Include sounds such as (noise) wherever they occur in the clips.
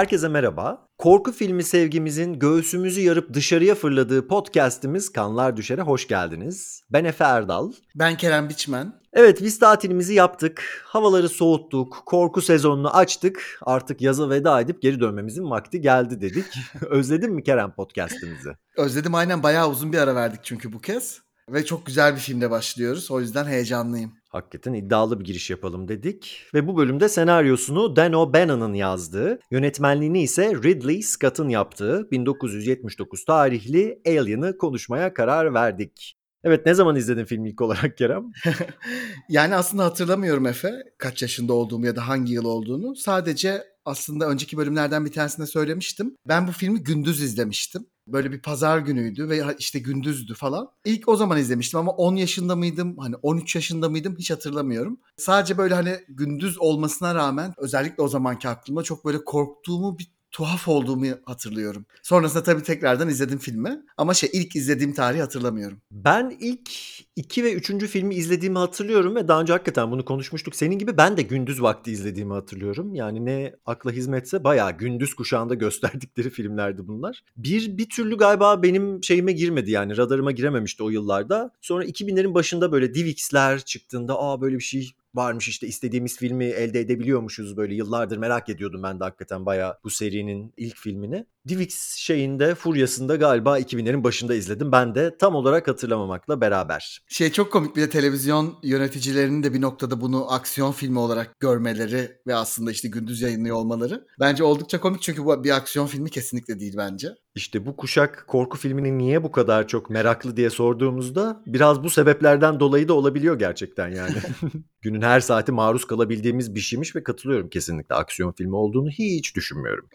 Herkese merhaba. Korku filmi sevgimizin göğsümüzü yarıp dışarıya fırladığı podcast'imiz Kanlar Düşer'e hoş geldiniz. Ben Efe Erdal. Ben Kerem Biçmen. Evet biz tatilimizi yaptık. Havaları soğuttuk. Korku sezonunu açtık. Artık yaza veda edip geri dönmemizin vakti geldi dedik. (laughs) Özledin mi Kerem podcast'imizi? Özledim aynen bayağı uzun bir ara verdik çünkü bu kez. Ve çok güzel bir filmle başlıyoruz. O yüzden heyecanlıyım. Hakikaten iddialı bir giriş yapalım dedik. Ve bu bölümde senaryosunu Dan O'Bannon'ın yazdığı, yönetmenliğini ise Ridley Scott'ın yaptığı 1979 tarihli Alien'ı konuşmaya karar verdik. Evet ne zaman izledin filmi ilk olarak Kerem? (laughs) yani aslında hatırlamıyorum Efe kaç yaşında olduğumu ya da hangi yıl olduğunu. Sadece aslında önceki bölümlerden bir tanesinde söylemiştim. Ben bu filmi gündüz izlemiştim. Böyle bir pazar günüydü ve işte gündüzdü falan. İlk o zaman izlemiştim ama 10 yaşında mıydım? Hani 13 yaşında mıydım? Hiç hatırlamıyorum. Sadece böyle hani gündüz olmasına rağmen özellikle o zamanki aklımda çok böyle korktuğumu bir tuhaf olduğumu hatırlıyorum. Sonrasında tabii tekrardan izledim filmi. Ama şey ilk izlediğim tarihi hatırlamıyorum. Ben ilk 2 ve 3. filmi izlediğimi hatırlıyorum ve daha önce hakikaten bunu konuşmuştuk. Senin gibi ben de gündüz vakti izlediğimi hatırlıyorum. Yani ne akla hizmetse bayağı gündüz kuşağında (laughs) gösterdikleri filmlerdi bunlar. Bir bir türlü galiba benim şeyime girmedi yani radarıma girememişti o yıllarda. Sonra 2000'lerin başında böyle DivX'ler çıktığında aa böyle bir şey varmış işte istediğimiz filmi elde edebiliyormuşuz böyle yıllardır merak ediyordum ben de hakikaten bayağı bu serinin ilk filmini. Divix şeyinde furyasında galiba 2000'lerin başında izledim. Ben de tam olarak hatırlamamakla beraber. Şey çok komik bir de televizyon yöneticilerinin de bir noktada bunu aksiyon filmi olarak görmeleri ve aslında işte gündüz yayınlıyor olmaları. Bence oldukça komik çünkü bu bir aksiyon filmi kesinlikle değil bence. İşte bu kuşak korku filmini niye bu kadar çok meraklı diye sorduğumuzda biraz bu sebeplerden dolayı da olabiliyor gerçekten yani. (laughs) Günün her saati maruz kalabildiğimiz bir şeymiş ve katılıyorum kesinlikle aksiyon filmi olduğunu hiç düşünmüyorum.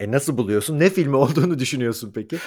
e nasıl buluyorsun? Ne filmi olduğunu düşünüyorsun peki?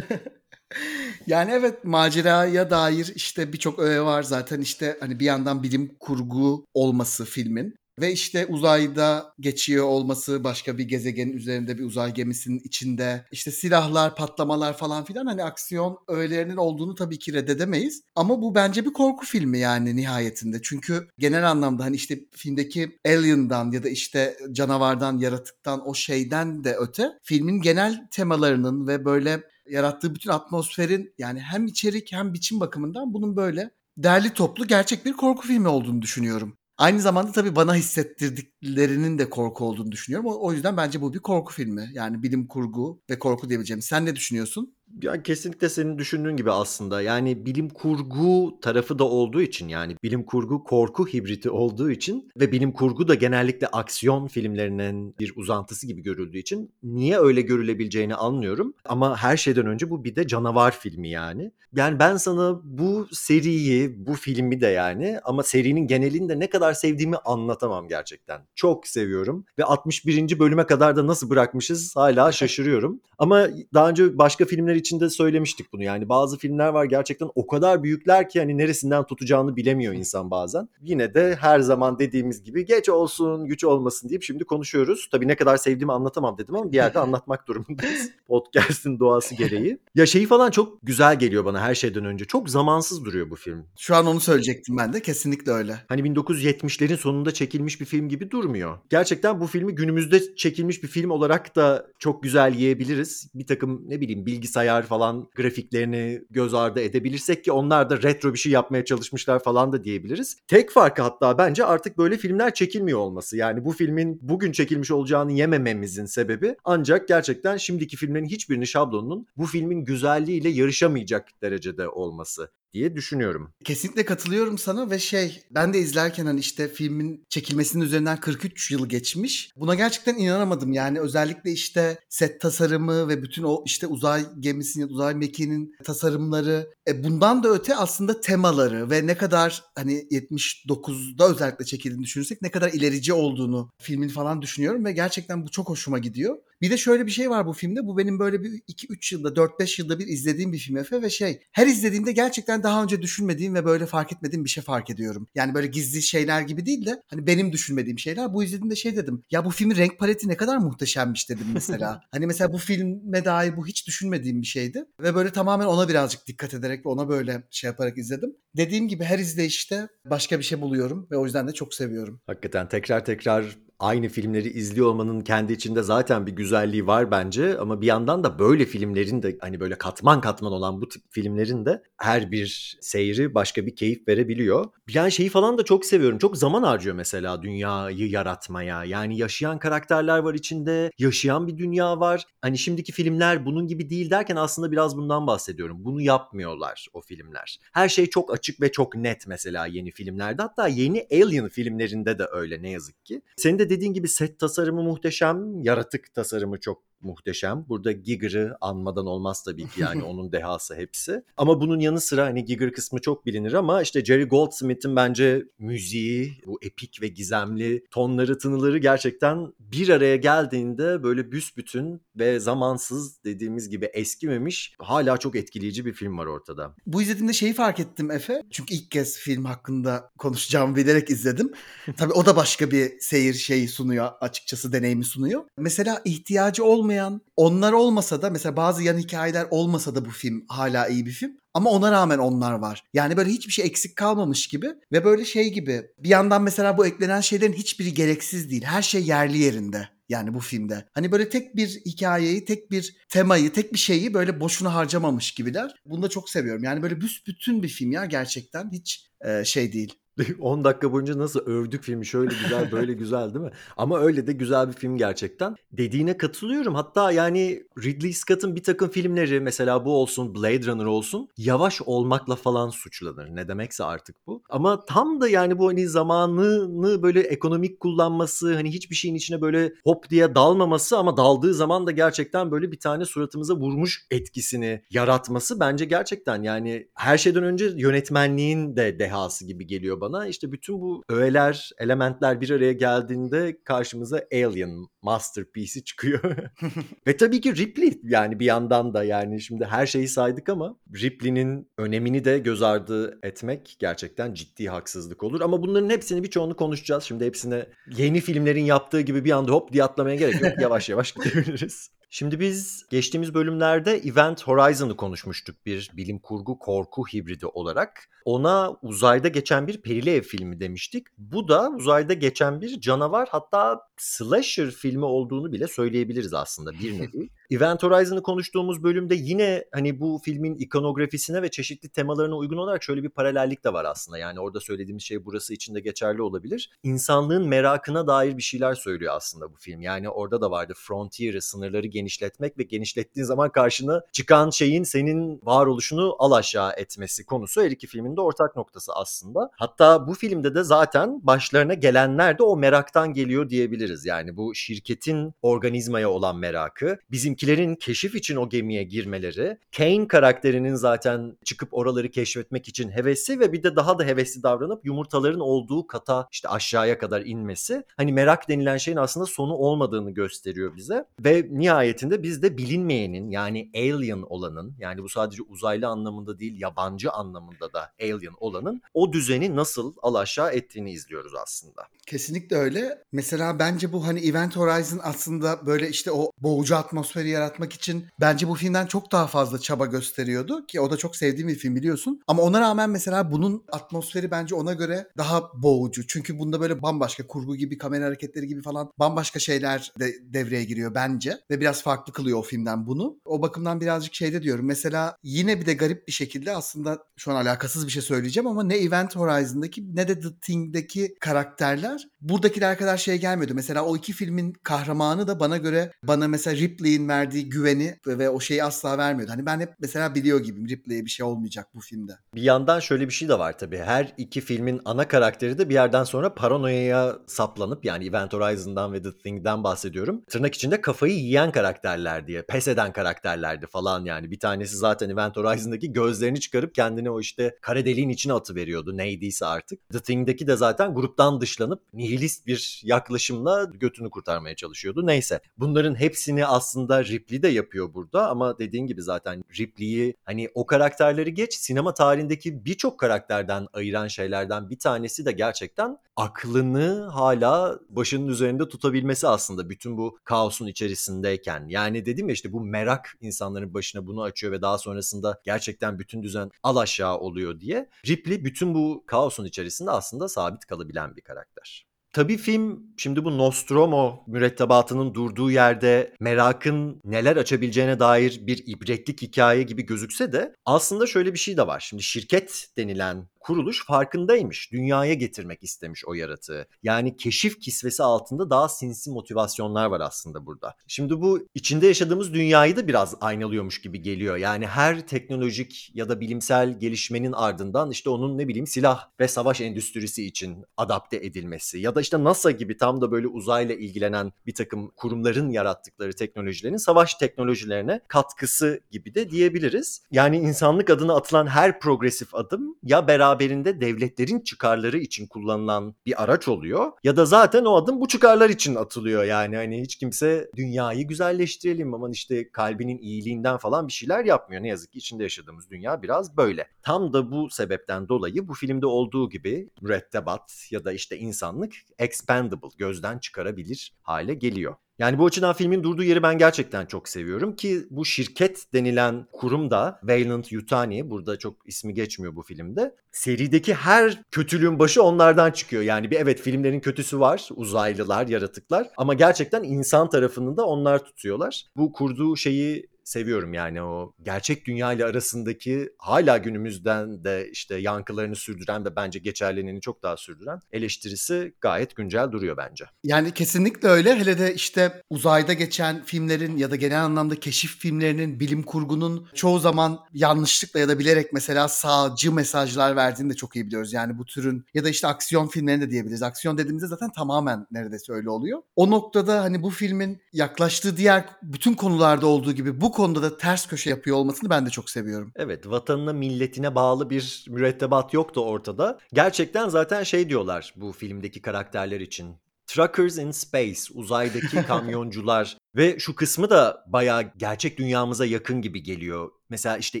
(laughs) yani evet maceraya dair işte birçok öğe var zaten işte hani bir yandan bilim kurgu olması filmin ve işte uzayda geçiyor olması başka bir gezegenin üzerinde bir uzay gemisinin içinde işte silahlar patlamalar falan filan hani aksiyon öğelerinin olduğunu tabii ki reddedemeyiz. Ama bu bence bir korku filmi yani nihayetinde. Çünkü genel anlamda hani işte filmdeki alien'dan ya da işte canavardan yaratıktan o şeyden de öte filmin genel temalarının ve böyle yarattığı bütün atmosferin yani hem içerik hem biçim bakımından bunun böyle derli toplu gerçek bir korku filmi olduğunu düşünüyorum. Aynı zamanda tabii bana hissettirdiklerinin de korku olduğunu düşünüyorum. O, yüzden bence bu bir korku filmi. Yani bilim kurgu ve korku diyebileceğim. Sen ne düşünüyorsun? Ya kesinlikle senin düşündüğün gibi aslında. Yani bilim kurgu tarafı da olduğu için yani bilim kurgu korku hibriti olduğu için ve bilim kurgu da genellikle aksiyon filmlerinin bir uzantısı gibi görüldüğü için niye öyle görülebileceğini anlıyorum. Ama her şeyden önce bu bir de canavar filmi yani. Yani ben sana bu seriyi, bu filmi de yani ama serinin genelinde ne kadar sevdiğimi anlatamam gerçekten. Çok seviyorum ve 61. bölüme kadar da nasıl bırakmışız hala şaşırıyorum. Ama daha önce başka filmler içinde söylemiştik bunu. Yani bazı filmler var gerçekten o kadar büyükler ki hani neresinden tutacağını bilemiyor insan bazen. Yine de her zaman dediğimiz gibi geç olsun, güç olmasın deyip şimdi konuşuyoruz. Tabii ne kadar sevdiğimi anlatamam dedim ama bir yerde (laughs) anlatmak durumundayız. Podcast'in doğası gereği. Ya şeyi falan çok güzel geliyor bana her şeyden önce. Çok zamansız duruyor bu film. Şu an onu söyleyecektim ben de. Kesinlikle öyle. Hani 1970'lerin sonunda çekilmiş bir film gibi durmuyor. Gerçekten bu filmi günümüzde çekilmiş bir film olarak da çok güzel yiyebiliriz. Bir takım ne bileyim bilgisayar bilgisayar falan grafiklerini göz ardı edebilirsek ki onlar da retro bir şey yapmaya çalışmışlar falan da diyebiliriz. Tek farkı hatta bence artık böyle filmler çekilmiyor olması. Yani bu filmin bugün çekilmiş olacağını yemememizin sebebi ancak gerçekten şimdiki filmlerin hiçbirinin şablonunun bu filmin güzelliğiyle yarışamayacak derecede olması diye düşünüyorum. Kesinlikle katılıyorum sana ve şey ben de izlerken hani işte filmin çekilmesinin üzerinden 43 yıl geçmiş. Buna gerçekten inanamadım yani özellikle işte set tasarımı ve bütün o işte uzay gemisinin uzay mekiğinin tasarımları e bundan da öte aslında temaları ve ne kadar hani 79'da özellikle çekildiğini düşünürsek ne kadar ilerici olduğunu filmin falan düşünüyorum ve gerçekten bu çok hoşuma gidiyor. Bir de şöyle bir şey var bu filmde. Bu benim böyle bir 2-3 yılda 4-5 yılda bir izlediğim bir film Efe ve şey her izlediğimde gerçekten daha önce düşünmediğim ve böyle fark etmediğim bir şey fark ediyorum. Yani böyle gizli şeyler gibi değil de hani benim düşünmediğim şeyler. Bu izlediğimde şey dedim. Ya bu filmin renk paleti ne kadar muhteşemmiş dedim mesela. (laughs) hani mesela bu filme dair bu hiç düşünmediğim bir şeydi. Ve böyle tamamen ona birazcık dikkat ederek ve ona böyle şey yaparak izledim. Dediğim gibi her izleyişte başka bir şey buluyorum ve o yüzden de çok seviyorum. Hakikaten tekrar tekrar aynı filmleri izliyor olmanın kendi içinde zaten bir güzelliği var bence ama bir yandan da böyle filmlerin de hani böyle katman katman olan bu tip filmlerin de her bir seyri başka bir keyif verebiliyor. Yani şeyi falan da çok seviyorum. Çok zaman harcıyor mesela dünyayı yaratmaya. Yani yaşayan karakterler var içinde, yaşayan bir dünya var. Hani şimdiki filmler bunun gibi değil derken aslında biraz bundan bahsediyorum. Bunu yapmıyorlar o filmler. Her şey çok açık ve çok net mesela yeni filmlerde. Hatta yeni Alien filmlerinde de öyle ne yazık ki. Senin de dediğin gibi set tasarımı muhteşem, yaratık tasarımı çok muhteşem. Burada Giger'ı anmadan olmaz tabii ki yani (laughs) onun dehası hepsi. Ama bunun yanı sıra hani Giger kısmı çok bilinir ama işte Jerry Goldsmith'in bence müziği, bu epik ve gizemli tonları, tınıları gerçekten bir araya geldiğinde böyle büsbütün ve zamansız dediğimiz gibi eskimemiş hala çok etkileyici bir film var ortada. Bu izlediğimde şeyi fark ettim Efe. Çünkü ilk kez film hakkında konuşacağımı bilerek izledim. (laughs) Tabii o da başka bir seyir şeyi sunuyor açıkçası deneyimi sunuyor. Mesela ihtiyacı olmayan onlar olmasa da mesela bazı yan hikayeler olmasa da bu film hala iyi bir film. Ama ona rağmen onlar var. Yani böyle hiçbir şey eksik kalmamış gibi ve böyle şey gibi bir yandan mesela bu eklenen şeylerin hiçbiri gereksiz değil. Her şey yerli yerinde. Yani bu filmde. Hani böyle tek bir hikayeyi, tek bir temayı, tek bir şeyi böyle boşuna harcamamış gibiler. Bunu da çok seviyorum. Yani böyle büsbütün bir film ya gerçekten hiç e, şey değil. (laughs) 10 dakika boyunca nasıl övdük filmi şöyle güzel böyle (laughs) güzel değil mi? Ama öyle de güzel bir film gerçekten. Dediğine katılıyorum. Hatta yani Ridley Scott'ın bir takım filmleri mesela bu olsun Blade Runner olsun yavaş olmakla falan suçlanır. Ne demekse artık bu. Ama tam da yani bu hani zamanını böyle ekonomik kullanması hani hiçbir şeyin içine böyle hop diye dalmaması ama daldığı zaman da gerçekten böyle bir tane suratımıza vurmuş etkisini yaratması bence gerçekten yani her şeyden önce yönetmenliğin de dehası gibi geliyor bana. İşte bütün bu öğeler, elementler bir araya geldiğinde karşımıza Alien masterpiece'i çıkıyor. (laughs) Ve tabii ki Ripley yani bir yandan da yani şimdi her şeyi saydık ama Ripley'nin önemini de göz ardı etmek gerçekten ciddi haksızlık olur. Ama bunların hepsini birçoğunu konuşacağız. Şimdi hepsine yeni filmlerin yaptığı gibi bir anda hop diye atlamaya gerek yok. (laughs) Yavaş yavaş gidebiliriz. Şimdi biz geçtiğimiz bölümlerde Event Horizon'ı konuşmuştuk bir bilim kurgu korku hibridi olarak. Ona uzayda geçen bir perili ev filmi demiştik. Bu da uzayda geçen bir canavar hatta slasher filmi olduğunu bile söyleyebiliriz aslında bir nevi. (laughs) Event Horizon'ı konuştuğumuz bölümde yine hani bu filmin ikonografisine ve çeşitli temalarına uygun olarak şöyle bir paralellik de var aslında. Yani orada söylediğimiz şey burası için de geçerli olabilir. İnsanlığın merakına dair bir şeyler söylüyor aslında bu film. Yani orada da vardı frontier'ı, sınırları genişletmek ve genişlettiğin zaman karşına çıkan şeyin senin varoluşunu al aşağı etmesi konusu her iki filmin de ortak noktası aslında. Hatta bu filmde de zaten başlarına gelenler de o meraktan geliyor diyebiliriz. Yani bu şirketin organizmaya olan merakı, bizimkilerin keşif için o gemiye girmeleri, Kane karakterinin zaten çıkıp oraları keşfetmek için hevesi ve bir de daha da hevesli davranıp yumurtaların olduğu kata işte aşağıya kadar inmesi. Hani merak denilen şeyin aslında sonu olmadığını gösteriyor bize. Ve nihayetinde biz de bilinmeyenin yani alien olanın yani bu sadece uzaylı anlamında değil yabancı anlamında da alien olanın o düzeni nasıl alaşağı ettiğini izliyoruz aslında. Kesinlikle öyle. Mesela bence bu hani Event Horizon aslında böyle işte o boğucu atmosferi yaratmak için bence bu filmden çok daha fazla çaba gösteriyordu ki o da çok sevdiğim bir film biliyorsun. Ama ona rağmen mesela bunun atmosferi bence ona göre daha boğucu. Çünkü bunda böyle bambaşka kurgu gibi kamera hareketleri gibi falan bambaşka şeyler de devreye giriyor bence ve biraz farklı kılıyor o filmden bunu. O bakımdan birazcık şeyde diyorum. Mesela yine bir de garip bir şekilde aslında şu an alakasız bir şey söyleyeceğim ama ne Event Horizon'daki ne de The Thing'deki karakterler buradakiler kadar şey gelmiyordu. Mesela o iki filmin kahramanı da bana göre bana mesela Ripley'in verdiği güveni ve o şeyi asla vermiyordu. Hani ben hep mesela biliyor gibiyim Ripley'e bir şey olmayacak bu filmde. Bir yandan şöyle bir şey de var tabii. Her iki filmin ana karakteri de bir yerden sonra paranoyaya saplanıp yani Event Horizon'dan ve The Thing'den bahsediyorum. Tırnak içinde kafayı yiyen karakterler diye, pes eden karakterlerdi falan yani. Bir tanesi zaten Event Horizon'daki gözlerini çıkarıp kendini o işte kara deliğin içine atıveriyordu neydiyse artık. The Thing'deki de zaten gruptan dışlanıp nihilist bir yaklaşımla götünü kurtarmaya çalışıyordu. Neyse bunların hepsini aslında Ripley de yapıyor burada ama dediğin gibi zaten Ripley'i hani o karakterleri geç sinema tarihindeki birçok karakterden ayıran şeylerden bir tanesi de gerçekten aklını hala başının üzerinde tutabilmesi aslında bütün bu kaosun içerisindeyken. Yani dedim ya işte bu merak insanların başına bunu açıyor ve daha sonrasında gerçekten bütün düzen al aşağı oluyor diye. Ripley bütün bu kaosun içerisinde aslında sabit kalabilen bir karakter. Tabii film şimdi bu Nostromo mürettebatının durduğu yerde merakın neler açabileceğine dair bir ibretlik hikaye gibi gözükse de aslında şöyle bir şey de var. Şimdi şirket denilen kuruluş farkındaymış. Dünyaya getirmek istemiş o yaratığı. Yani keşif kisvesi altında daha sinsi motivasyonlar var aslında burada. Şimdi bu içinde yaşadığımız dünyayı da biraz aynalıyormuş gibi geliyor. Yani her teknolojik ya da bilimsel gelişmenin ardından işte onun ne bileyim silah ve savaş endüstrisi için adapte edilmesi ya da işte NASA gibi tam da böyle uzayla ilgilenen bir takım kurumların yarattıkları teknolojilerin savaş teknolojilerine katkısı gibi de diyebiliriz. Yani insanlık adına atılan her progresif adım ya beraberinde devletlerin çıkarları için kullanılan bir araç oluyor ya da zaten o adım bu çıkarlar için atılıyor yani hani hiç kimse dünyayı güzelleştirelim aman işte kalbinin iyiliğinden falan bir şeyler yapmıyor. Ne yazık ki içinde yaşadığımız dünya biraz böyle. Tam da bu sebepten dolayı bu filmde olduğu gibi mürettebat ya da işte insanlık expendable, gözden çıkarabilir hale geliyor. Yani bu açıdan filmin durduğu yeri ben gerçekten çok seviyorum ki bu şirket denilen kurum da Wayland Yutani burada çok ismi geçmiyor bu filmde. Serideki her kötülüğün başı onlardan çıkıyor. Yani bir evet filmlerin kötüsü var uzaylılar, yaratıklar ama gerçekten insan tarafını da onlar tutuyorlar. Bu kurduğu şeyi seviyorum yani o gerçek dünya ile arasındaki hala günümüzden de işte yankılarını sürdüren ve bence geçerliliğini çok daha sürdüren eleştirisi gayet güncel duruyor bence. Yani kesinlikle öyle. Hele de işte uzayda geçen filmlerin ya da genel anlamda keşif filmlerinin, bilim kurgunun çoğu zaman yanlışlıkla ya da bilerek mesela sağcı mesajlar verdiğini de çok iyi biliyoruz. Yani bu türün ya da işte aksiyon filmlerinde diyebiliriz. Aksiyon dediğimizde zaten tamamen neredeyse öyle oluyor. O noktada hani bu filmin yaklaştığı diğer bütün konularda olduğu gibi bu konuda da ters köşe yapıyor olmasını ben de çok seviyorum. Evet vatanına milletine bağlı bir mürettebat yoktu ortada. Gerçekten zaten şey diyorlar bu filmdeki karakterler için. Truckers in Space, uzaydaki (laughs) kamyoncular ve şu kısmı da bayağı gerçek dünyamıza yakın gibi geliyor. Mesela işte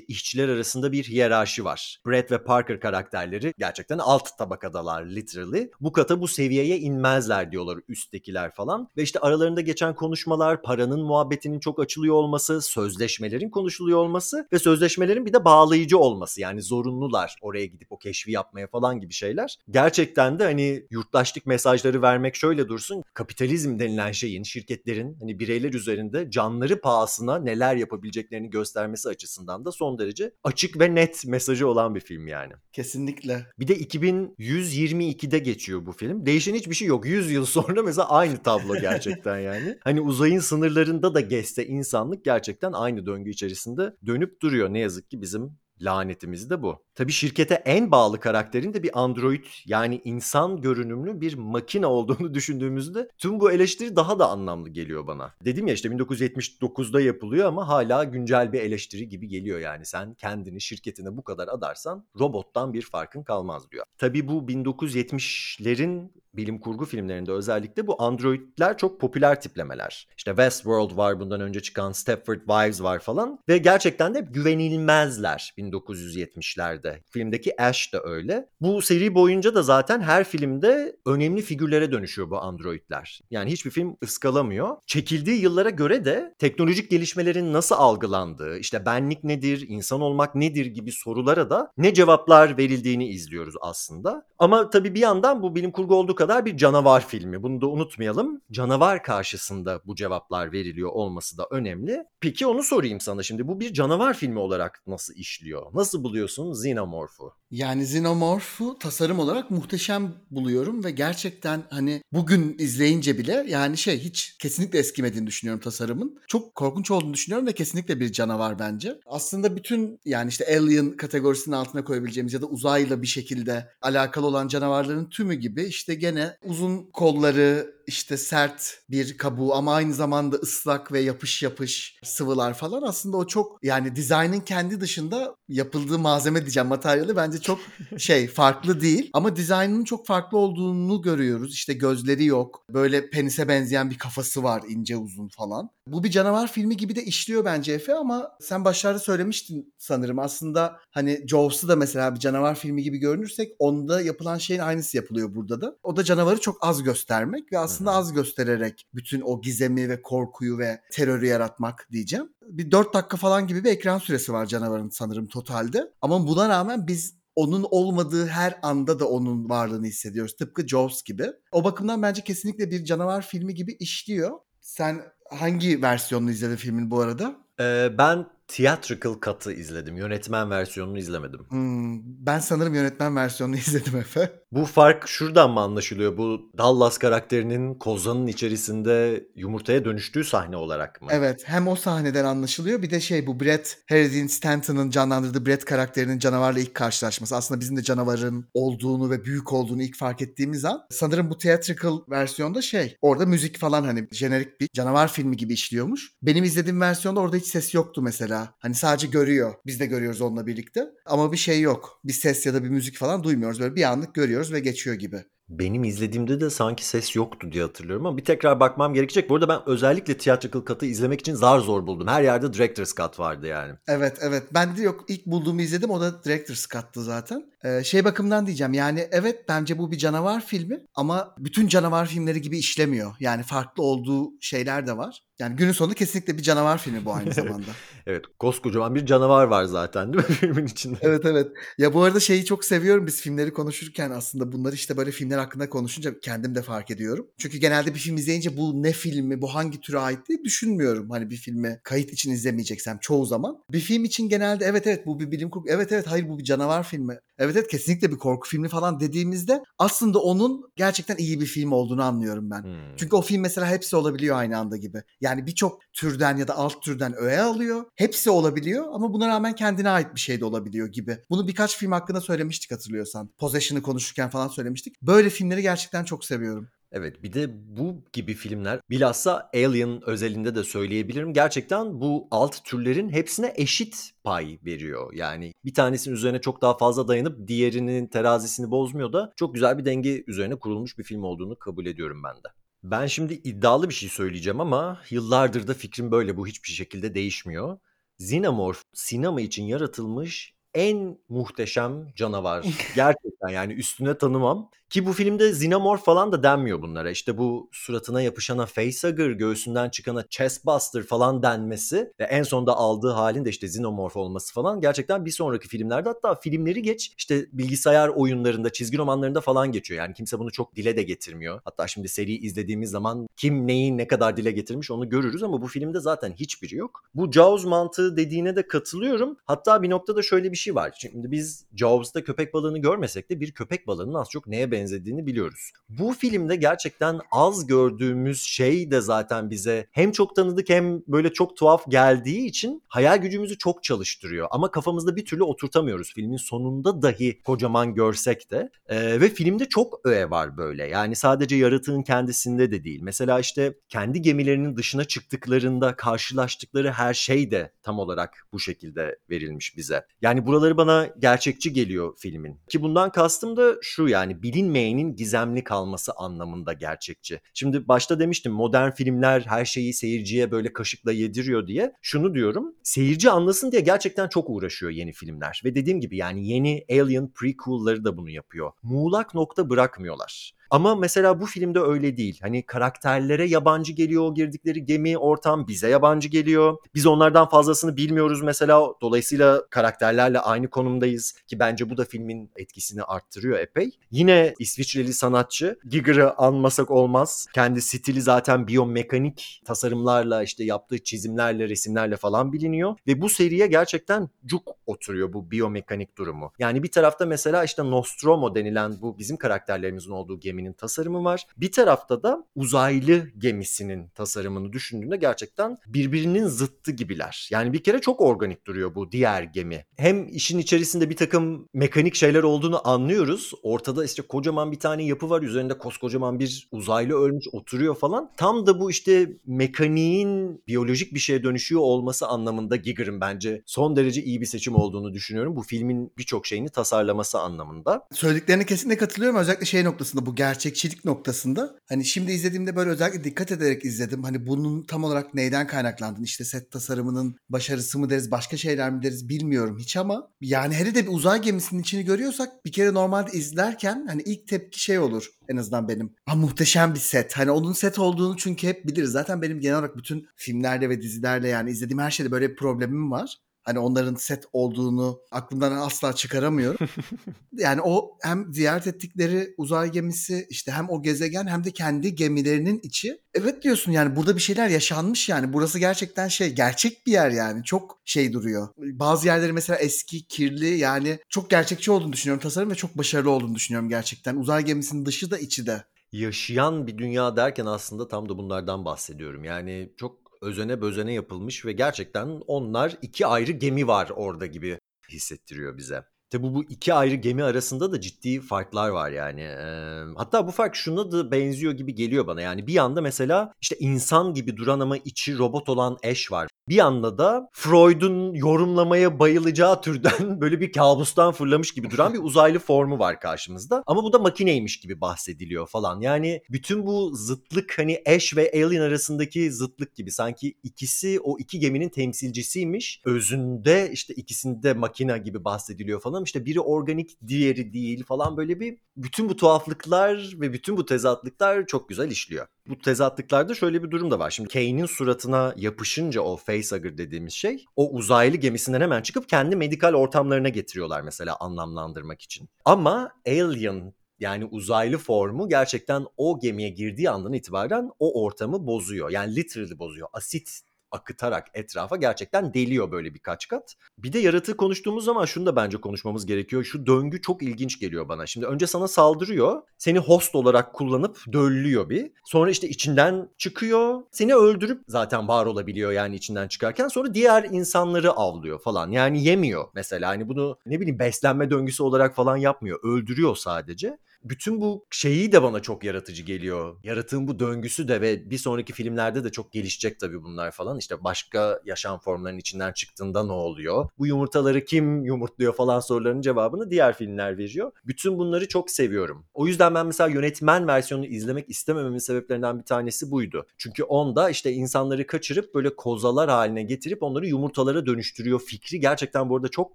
işçiler arasında bir hiyerarşi var. Brett ve Parker karakterleri gerçekten alt tabakadalar literally. Bu kata bu seviyeye inmezler diyorlar üsttekiler falan. Ve işte aralarında geçen konuşmalar, paranın muhabbetinin çok açılıyor olması, sözleşmelerin konuşuluyor olması ve sözleşmelerin bir de bağlayıcı olması. Yani zorunlular oraya gidip o keşfi yapmaya falan gibi şeyler. Gerçekten de hani yurttaşlık mesajları vermek şöyle dursun. Kapitalizm denilen şeyin, şirketlerin hani bireyler üzerinde canları pahasına neler yapabileceklerini göstermesi açısından da son derece açık ve net mesajı olan bir film yani. Kesinlikle. Bir de 2122'de geçiyor bu film. Değişen hiçbir şey yok. 100 yıl sonra mesela aynı tablo (laughs) gerçekten yani. Hani uzayın sınırlarında da geçse insanlık gerçekten aynı döngü içerisinde dönüp duruyor. Ne yazık ki bizim lanetimiz de bu. Tabii şirkete en bağlı karakterin de bir android yani insan görünümlü bir makine (laughs) olduğunu düşündüğümüzde tüm bu eleştiri daha da anlamlı geliyor bana. Dedim ya işte 1979'da yapılıyor ama hala güncel bir eleştiri gibi geliyor yani. Sen kendini şirketine bu kadar adarsan robottan bir farkın kalmaz diyor. Tabii bu 1970'lerin bilim kurgu filmlerinde özellikle bu androidler çok popüler tiplemeler. İşte Westworld var bundan önce çıkan Stepford Wives var falan ve gerçekten de güvenilmezler 1970'lerde. Filmdeki Ash da öyle. Bu seri boyunca da zaten her filmde önemli figürlere dönüşüyor bu androidler. Yani hiçbir film ıskalamıyor. Çekildiği yıllara göre de teknolojik gelişmelerin nasıl algılandığı, işte benlik nedir, insan olmak nedir gibi sorulara da ne cevaplar verildiğini izliyoruz aslında. Ama tabii bir yandan bu bilim kurgu olduğu kadar bir canavar filmi. Bunu da unutmayalım. Canavar karşısında bu cevaplar veriliyor olması da önemli. Peki onu sorayım sana şimdi. Bu bir canavar filmi olarak nasıl işliyor? Nasıl buluyorsun Xenomorph'u? Yani Xenomorph'u tasarım olarak muhteşem buluyorum ve gerçekten hani bugün izleyince bile yani şey hiç kesinlikle eskimediğini düşünüyorum tasarımın. Çok korkunç olduğunu düşünüyorum ve kesinlikle bir canavar bence. Aslında bütün yani işte Alien kategorisinin altına koyabileceğimiz ya da uzayla bir şekilde alakalı olan canavarların tümü gibi işte gene uzun kolları, işte sert bir kabuğu ama aynı zamanda ıslak ve yapış yapış sıvılar falan aslında o çok yani dizaynın kendi dışında yapıldığı malzeme diyeceğim materyali bence çok (laughs) şey farklı değil ama dizaynının çok farklı olduğunu görüyoruz. İşte gözleri yok. Böyle penise benzeyen bir kafası var ince uzun falan. Bu bir canavar filmi gibi de işliyor bence Efe ama sen başlarda söylemiştin sanırım. Aslında hani Jaws'u da mesela bir canavar filmi gibi görünürsek onda yapılan şeyin aynısı yapılıyor burada da. O da canavarı çok az göstermek ve aslında az göstererek bütün o gizemi ve korkuyu ve terörü yaratmak diyeceğim. Bir 4 dakika falan gibi bir ekran süresi var canavarın sanırım totalde. Ama buna rağmen biz onun olmadığı her anda da onun varlığını hissediyoruz. Tıpkı Jaws gibi. O bakımdan bence kesinlikle bir canavar filmi gibi işliyor. Sen hangi versiyonunu izledin filmin bu arada? Ee, ben theatrical cut'ı izledim. Yönetmen versiyonunu izlemedim. Hmm, ben sanırım yönetmen versiyonunu (laughs) izledim Efe. Bu fark şuradan mı anlaşılıyor? Bu Dallas karakterinin kozanın içerisinde yumurtaya dönüştüğü sahne olarak mı? Evet hem o sahneden anlaşılıyor bir de şey bu Brett Harry Stanton'ın canlandırdığı Brett karakterinin canavarla ilk karşılaşması. Aslında bizim de canavarın olduğunu ve büyük olduğunu ilk fark ettiğimiz an sanırım bu theatrical versiyonda şey orada müzik falan hani jenerik bir canavar filmi gibi işliyormuş. Benim izlediğim versiyonda orada hiç ses yoktu mesela. Hani sadece görüyor. Biz de görüyoruz onunla birlikte. Ama bir şey yok. Bir ses ya da bir müzik falan duymuyoruz. Böyle bir anlık görüyoruz ve geçiyor gibi. Benim izlediğimde de sanki ses yoktu diye hatırlıyorum ama bir tekrar bakmam gerekecek. Bu arada ben özellikle theatrical cut'ı izlemek için zar zor buldum. Her yerde director's cut vardı yani. Evet evet ben de yok ilk bulduğumu izledim o da Director's Cut'tı zaten. Ee, şey bakımdan diyeceğim yani evet bence bu bir canavar filmi ama bütün canavar filmleri gibi işlemiyor. Yani farklı olduğu şeyler de var. Yani günün sonunda kesinlikle bir canavar filmi bu aynı zamanda. (laughs) Evet koskocaman bir canavar var zaten değil mi (laughs) filmin içinde? evet evet. Ya bu arada şeyi çok seviyorum biz filmleri konuşurken aslında bunları işte böyle filmler hakkında konuşunca kendim de fark ediyorum. Çünkü genelde bir film izleyince bu ne filmi, bu hangi türe ait diye düşünmüyorum. Hani bir filmi kayıt için izlemeyeceksem çoğu zaman. Bir film için genelde evet evet bu bir bilim kurgu, evet evet hayır bu bir canavar filmi. Evet evet kesinlikle bir korku filmi falan dediğimizde aslında onun gerçekten iyi bir film olduğunu anlıyorum ben. Hmm. Çünkü o film mesela hepsi olabiliyor aynı anda gibi. Yani birçok türden ya da alt türden öğe alıyor. Hepsi olabiliyor ama buna rağmen kendine ait bir şey de olabiliyor gibi. Bunu birkaç film hakkında söylemiştik hatırlıyorsan. Possession'ı konuşurken falan söylemiştik. Böyle filmleri gerçekten çok seviyorum. Evet bir de bu gibi filmler bilhassa Alien özelinde de söyleyebilirim. Gerçekten bu alt türlerin hepsine eşit pay veriyor. Yani bir tanesinin üzerine çok daha fazla dayanıp diğerinin terazisini bozmuyor da çok güzel bir denge üzerine kurulmuş bir film olduğunu kabul ediyorum ben de. Ben şimdi iddialı bir şey söyleyeceğim ama yıllardır da fikrim böyle bu hiçbir şekilde değişmiyor. Xenomorph sinema için yaratılmış en muhteşem canavar. (laughs) Gerçekten yani üstüne tanımam. Ki bu filmde Xenomorph falan da denmiyor bunlara. İşte bu suratına yapışana facehugger, göğsünden çıkana chestbuster falan denmesi ve en sonunda aldığı halin de işte Xenomorph olması falan gerçekten bir sonraki filmlerde hatta filmleri geç işte bilgisayar oyunlarında, çizgi romanlarında falan geçiyor. Yani kimse bunu çok dile de getirmiyor. Hatta şimdi seri izlediğimiz zaman kim neyi ne kadar dile getirmiş onu görürüz ama bu filmde zaten hiçbiri yok. Bu Jaws mantığı dediğine de katılıyorum. Hatta bir noktada şöyle bir şey var. Şimdi biz Jaws'ta köpek balığını görmesek de bir köpek balığının az çok neye benzediğini biliyoruz. Bu filmde gerçekten az gördüğümüz şey de zaten bize hem çok tanıdık hem böyle çok tuhaf geldiği için hayal gücümüzü çok çalıştırıyor. Ama kafamızda bir türlü oturtamıyoruz. Filmin sonunda dahi kocaman görsek de. Ee, ve filmde çok öğe var böyle. Yani sadece yaratığın kendisinde de değil. Mesela işte kendi gemilerinin dışına çıktıklarında karşılaştıkları her şey de tam olarak bu şekilde verilmiş bize. Yani buraları bana gerçekçi geliyor filmin. Ki bundan kastım da şu yani bilinmeyenin gizemli kalması anlamında gerçekçi. Şimdi başta demiştim modern filmler her şeyi seyirciye böyle kaşıkla yediriyor diye. Şunu diyorum seyirci anlasın diye gerçekten çok uğraşıyor yeni filmler. Ve dediğim gibi yani yeni Alien prequel'ları da bunu yapıyor. Muğlak nokta bırakmıyorlar. Ama mesela bu filmde öyle değil. Hani karakterlere yabancı geliyor o girdikleri gemi, ortam bize yabancı geliyor. Biz onlardan fazlasını bilmiyoruz mesela. Dolayısıyla karakterlerle aynı konumdayız ki bence bu da filmin etkisini arttırıyor epey. Yine İsviçreli sanatçı Giger'ı anmasak olmaz. Kendi stili zaten biyomekanik tasarımlarla işte yaptığı çizimlerle, resimlerle falan biliniyor ve bu seriye gerçekten cuk oturuyor bu biyomekanik durumu. Yani bir tarafta mesela işte Nostromo denilen bu bizim karakterlerimizin olduğu geminin tasarımı var. Bir tarafta da uzaylı gemisinin tasarımını düşündüğünde gerçekten birbirinin zıttı gibiler. Yani bir kere çok organik duruyor bu diğer gemi. Hem işin içerisinde bir takım mekanik şeyler olduğunu anlıyoruz. Ortada işte kocaman bir tane yapı var. Üzerinde koskocaman bir uzaylı ölmüş oturuyor falan. Tam da bu işte mekaniğin biyolojik bir şeye dönüşüyor olması anlamında Giger'ın bence son derece iyi bir seçim olduğunu düşünüyorum. Bu filmin birçok şeyini tasarlaması anlamında. Söylediklerine kesinlikle katılıyorum. Özellikle şey noktasında bu gerçekçilik noktasında. Hani şimdi izlediğimde böyle özellikle dikkat ederek izledim. Hani bunun tam olarak neyden kaynaklandığını işte set tasarımının başarısı mı deriz başka şeyler mi deriz bilmiyorum hiç ama yani hele de bir uzay gemisinin içini görüyorsak bir kere normalde izlerken hani ilk tepki şey olur en azından benim. Ha muhteşem bir set. Hani onun set olduğunu çünkü hep biliriz. Zaten benim genel olarak bütün filmlerde ve dizilerle yani izlediğim her şeyde böyle bir problemim var. Hani onların set olduğunu aklımdan asla çıkaramıyorum. (laughs) yani o hem ziyaret ettikleri uzay gemisi işte hem o gezegen hem de kendi gemilerinin içi. Evet diyorsun yani burada bir şeyler yaşanmış yani. Burası gerçekten şey gerçek bir yer yani. Çok şey duruyor. Bazı yerleri mesela eski, kirli yani çok gerçekçi olduğunu düşünüyorum tasarım ve çok başarılı olduğunu düşünüyorum gerçekten. Uzay gemisinin dışı da içi de. Yaşayan bir dünya derken aslında tam da bunlardan bahsediyorum. Yani çok özene bözene yapılmış ve gerçekten onlar iki ayrı gemi var orada gibi hissettiriyor bize. Tabi bu iki ayrı gemi arasında da ciddi farklar var yani. Ee, hatta bu fark şuna da benziyor gibi geliyor bana. Yani bir yanda mesela işte insan gibi duran ama içi robot olan Ash var. Bir anda da Freud'un yorumlamaya bayılacağı türden (laughs) böyle bir kabustan fırlamış gibi duran bir uzaylı formu var karşımızda. Ama bu da makineymiş gibi bahsediliyor falan. Yani bütün bu zıtlık hani Ash ve Alien arasındaki zıtlık gibi. Sanki ikisi o iki geminin temsilcisiymiş. Özünde işte ikisinde makina gibi bahsediliyor falan. İşte biri organik diğeri değil falan böyle bir bütün bu tuhaflıklar ve bütün bu tezatlıklar çok güzel işliyor. Bu tezatlıklarda şöyle bir durum da var. Şimdi Kane'in suratına yapışınca o facehugger dediğimiz şey o uzaylı gemisinden hemen çıkıp kendi medikal ortamlarına getiriyorlar mesela anlamlandırmak için. Ama Alien yani uzaylı formu gerçekten o gemiye girdiği andan itibaren o ortamı bozuyor. Yani literally bozuyor. Asit akıtarak etrafa gerçekten deliyor böyle birkaç kat. Bir de yaratığı konuştuğumuz zaman şunu da bence konuşmamız gerekiyor. Şu döngü çok ilginç geliyor bana. Şimdi önce sana saldırıyor. Seni host olarak kullanıp döllüyor bir. Sonra işte içinden çıkıyor. Seni öldürüp zaten var olabiliyor yani içinden çıkarken. Sonra diğer insanları avlıyor falan. Yani yemiyor mesela. Hani bunu ne bileyim beslenme döngüsü olarak falan yapmıyor. Öldürüyor sadece bütün bu şeyi de bana çok yaratıcı geliyor. Yaratığın bu döngüsü de ve bir sonraki filmlerde de çok gelişecek tabii bunlar falan. İşte başka yaşam formlarının içinden çıktığında ne oluyor? Bu yumurtaları kim yumurtluyor falan sorularının cevabını diğer filmler veriyor. Bütün bunları çok seviyorum. O yüzden ben mesela yönetmen versiyonunu izlemek istemememin sebeplerinden bir tanesi buydu. Çünkü onda işte insanları kaçırıp böyle kozalar haline getirip onları yumurtalara dönüştürüyor fikri gerçekten bu arada çok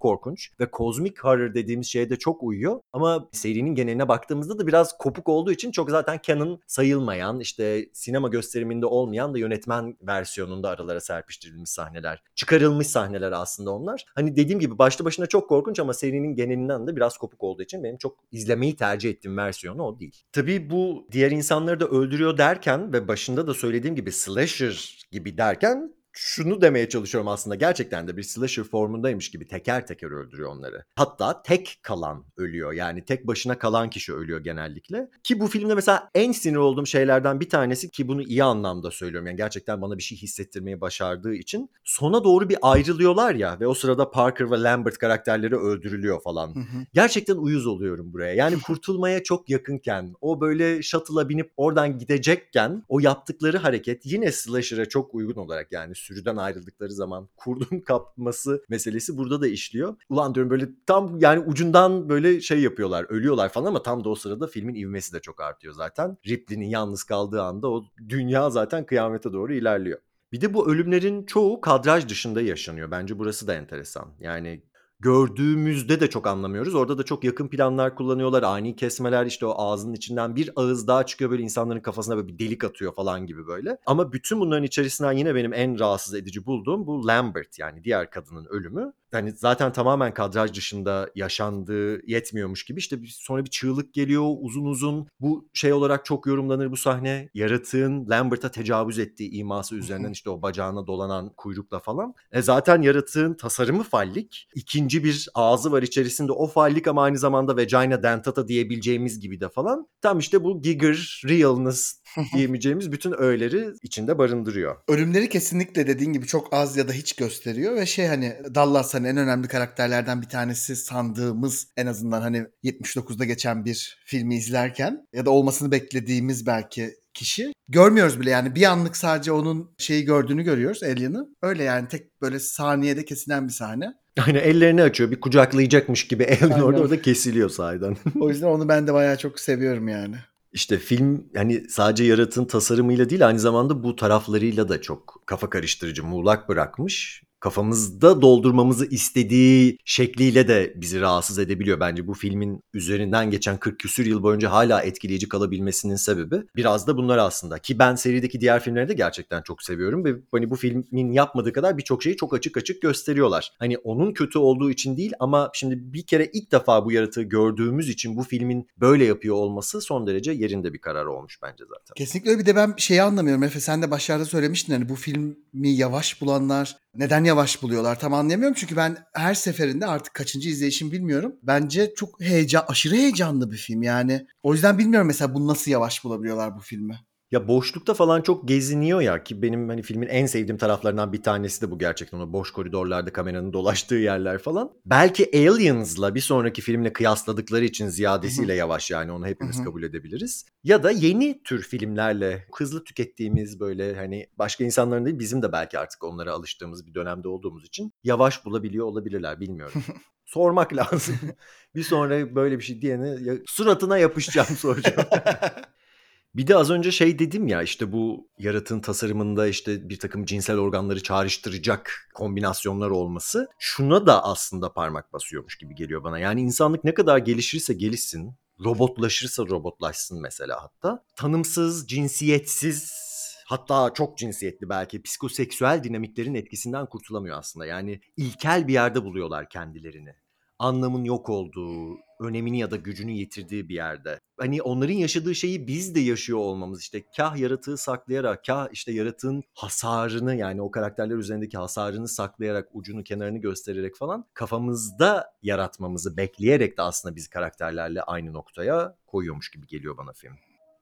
korkunç ve kozmik horror dediğimiz şeye de çok uyuyor. Ama serinin geneline baktığım baktığımızda da biraz kopuk olduğu için çok zaten canon sayılmayan işte sinema gösteriminde olmayan da yönetmen versiyonunda aralara serpiştirilmiş sahneler. Çıkarılmış sahneler aslında onlar. Hani dediğim gibi başlı başına çok korkunç ama serinin genelinden de biraz kopuk olduğu için benim çok izlemeyi tercih ettiğim versiyonu o değil. Tabii bu diğer insanları da öldürüyor derken ve başında da söylediğim gibi slasher gibi derken şunu demeye çalışıyorum aslında gerçekten de bir slasher formundaymış gibi teker teker öldürüyor onları. Hatta tek kalan ölüyor yani tek başına kalan kişi ölüyor genellikle. Ki bu filmde mesela en sinir olduğum şeylerden bir tanesi ki bunu iyi anlamda söylüyorum yani gerçekten bana bir şey hissettirmeyi başardığı için sona doğru bir ayrılıyorlar ya ve o sırada Parker ve Lambert karakterleri öldürülüyor falan. Gerçekten uyuz oluyorum buraya. Yani (laughs) kurtulmaya çok yakınken o böyle shuttle'a binip oradan gidecekken o yaptıkları hareket yine slasher'a çok uygun olarak yani sürüden ayrıldıkları zaman (laughs) kurdun kapması meselesi burada da işliyor. Ulan diyorum böyle tam yani ucundan böyle şey yapıyorlar ölüyorlar falan ama tam da o sırada filmin ivmesi de çok artıyor zaten. Ripley'nin yalnız kaldığı anda o dünya zaten kıyamete doğru ilerliyor. Bir de bu ölümlerin çoğu kadraj dışında yaşanıyor. Bence burası da enteresan. Yani gördüğümüzde de çok anlamıyoruz. Orada da çok yakın planlar kullanıyorlar. Ani kesmeler işte o ağzının içinden bir ağız daha çıkıyor böyle insanların kafasına böyle bir delik atıyor falan gibi böyle. Ama bütün bunların içerisinden yine benim en rahatsız edici bulduğum bu Lambert yani diğer kadının ölümü hani zaten tamamen kadraj dışında yaşandığı yetmiyormuş gibi işte bir, sonra bir çığlık geliyor uzun uzun bu şey olarak çok yorumlanır bu sahne yaratığın Lambert'a tecavüz ettiği iması üzerinden işte o bacağına dolanan kuyrukla falan. E zaten yaratığın tasarımı fallik. ikinci bir ağzı var içerisinde o fallik ama aynı zamanda vagina dentata diyebileceğimiz gibi de falan. Tam işte bu gigger realness (laughs) diyemeyeceğimiz bütün öğeleri içinde barındırıyor. Ölümleri kesinlikle dediğin gibi çok az ya da hiç gösteriyor ve şey hani Dallas hani en önemli karakterlerden bir tanesi sandığımız en azından hani 79'da geçen bir filmi izlerken ya da olmasını beklediğimiz belki kişi. Görmüyoruz bile yani bir anlık sadece onun şeyi gördüğünü görüyoruz Alien'ı. Öyle yani tek böyle saniyede kesilen bir sahne. Aynen ellerini açıyor bir kucaklayacakmış gibi (laughs) Alien orada orada kesiliyor sahiden. o yüzden onu ben de bayağı çok seviyorum yani. İşte film hani sadece yaratığın tasarımıyla değil aynı zamanda bu taraflarıyla da çok kafa karıştırıcı, muğlak bırakmış. Kafamızda doldurmamızı istediği şekliyle de bizi rahatsız edebiliyor. Bence bu filmin üzerinden geçen 40 küsür yıl boyunca hala etkileyici kalabilmesinin sebebi biraz da bunlar aslında. Ki ben serideki diğer filmleri de gerçekten çok seviyorum ve hani bu filmin yapmadığı kadar birçok şeyi çok açık açık gösteriyorlar. Hani onun kötü olduğu için değil ama şimdi bir kere ilk defa bu yaratığı gördüğümüz için bu filmin böyle yapıyor olması son derece yerinde bir karar olmuş bence zaten. Kesinlikle. Bir de ben şeyi anlamıyorum Efe sen de başlarda söylemiştin hani bu filmi yavaş bulanlar neden yavaş buluyorlar tam anlayamıyorum. Çünkü ben her seferinde artık kaçıncı izleyişim bilmiyorum. Bence çok heyecan, aşırı heyecanlı bir film yani. O yüzden bilmiyorum mesela bunu nasıl yavaş bulabiliyorlar bu filmi. Ya boşlukta falan çok geziniyor ya ki benim hani filmin en sevdiğim taraflarından bir tanesi de bu gerçekten o boş koridorlarda kameranın dolaştığı yerler falan. Belki Aliens'la bir sonraki filmle kıyasladıkları için ziyadesiyle yavaş yani onu hepimiz kabul edebiliriz. Ya da yeni tür filmlerle hızlı tükettiğimiz böyle hani başka insanların değil bizim de belki artık onlara alıştığımız bir dönemde olduğumuz için yavaş bulabiliyor olabilirler bilmiyorum. (laughs) Sormak lazım. bir sonra böyle bir şey diyene suratına yapışacağım soracağım. (laughs) Bir de az önce şey dedim ya işte bu yaratığın tasarımında işte bir takım cinsel organları çağrıştıracak kombinasyonlar olması şuna da aslında parmak basıyormuş gibi geliyor bana. Yani insanlık ne kadar gelişirse gelişsin, robotlaşırsa robotlaşsın mesela hatta tanımsız, cinsiyetsiz hatta çok cinsiyetli belki psikoseksüel dinamiklerin etkisinden kurtulamıyor aslında. Yani ilkel bir yerde buluyorlar kendilerini anlamın yok olduğu, önemini ya da gücünü yitirdiği bir yerde. Hani onların yaşadığı şeyi biz de yaşıyor olmamız işte kah yaratığı saklayarak, kah işte yaratığın hasarını yani o karakterler üzerindeki hasarını saklayarak, ucunu kenarını göstererek falan kafamızda yaratmamızı bekleyerek de aslında biz karakterlerle aynı noktaya koyuyormuş gibi geliyor bana film.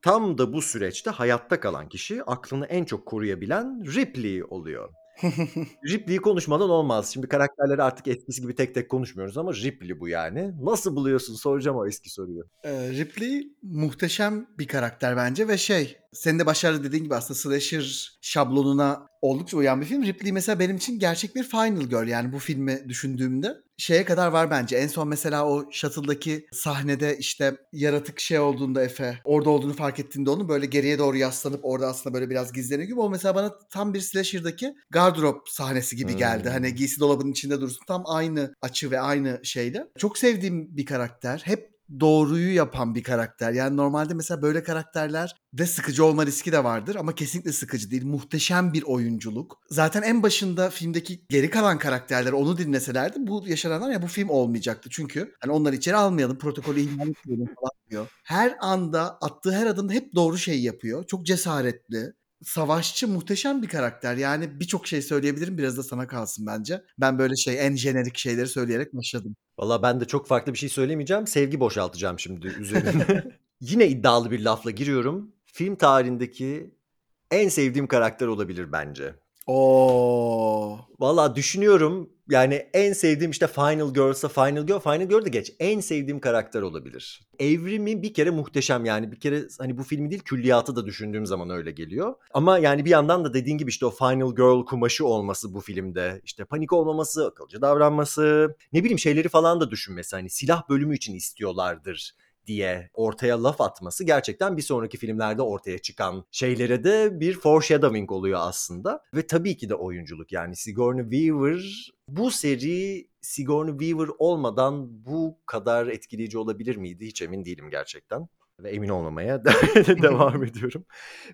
Tam da bu süreçte hayatta kalan kişi aklını en çok koruyabilen Ripley oluyor. (laughs) Ripley'i konuşmadan olmaz. Şimdi karakterleri artık eskisi gibi tek tek konuşmuyoruz ama Ripley bu yani. Nasıl buluyorsun? Soracağım o eski soruyu. Ee, Ripley muhteşem bir karakter bence ve şey senin de başarılı dediğin gibi aslında slasher şablonuna oldukça uyan bir film. Ripley mesela benim için gerçek bir final girl yani bu filmi düşündüğümde şeye kadar var bence. En son mesela o shuttle'daki sahnede işte yaratık şey olduğunda Efe orada olduğunu fark ettiğinde onu böyle geriye doğru yaslanıp orada aslında böyle biraz gizleniyor gibi. O mesela bana tam bir slasher'daki gardırop sahnesi gibi geldi. Hmm. Hani giysi dolabının içinde dursun. Tam aynı açı ve aynı şeyle. Çok sevdiğim bir karakter. Hep doğruyu yapan bir karakter. Yani normalde mesela böyle karakterler de sıkıcı olma riski de vardır ama kesinlikle sıkıcı değil. Muhteşem bir oyunculuk. Zaten en başında filmdeki geri kalan karakterler onu dinleselerdi bu yaşananlar ya bu film olmayacaktı. Çünkü hani onları içeri almayalım, protokolü ihlal etmeyelim falan diyor. Her anda attığı her adımda hep doğru şeyi yapıyor. Çok cesaretli. Savaşçı muhteşem bir karakter. Yani birçok şey söyleyebilirim. Biraz da sana kalsın bence. Ben böyle şey en jenerik şeyleri söyleyerek başladım. Valla ben de çok farklı bir şey söylemeyeceğim. Sevgi boşaltacağım şimdi üzerine. (laughs) Yine iddialı bir lafla giriyorum. Film tarihindeki en sevdiğim karakter olabilir bence. Oo. Valla düşünüyorum yani en sevdiğim işte Final Girl'sa Final Girl, Final Girl de geç. En sevdiğim karakter olabilir. Evrimi bir kere muhteşem yani bir kere hani bu filmi değil külliyatı da düşündüğüm zaman öyle geliyor. Ama yani bir yandan da dediğin gibi işte o Final Girl kumaşı olması bu filmde. işte panik olmaması, akılcı davranması, ne bileyim şeyleri falan da düşünmesi. Hani silah bölümü için istiyorlardır diye ortaya laf atması gerçekten bir sonraki filmlerde ortaya çıkan şeylere de bir foreshadowing oluyor aslında. Ve tabii ki de oyunculuk yani Sigourney Weaver bu seri Sigourney Weaver olmadan bu kadar etkileyici olabilir miydi hiç emin değilim gerçekten. Ve emin olmamaya (laughs) devam ediyorum.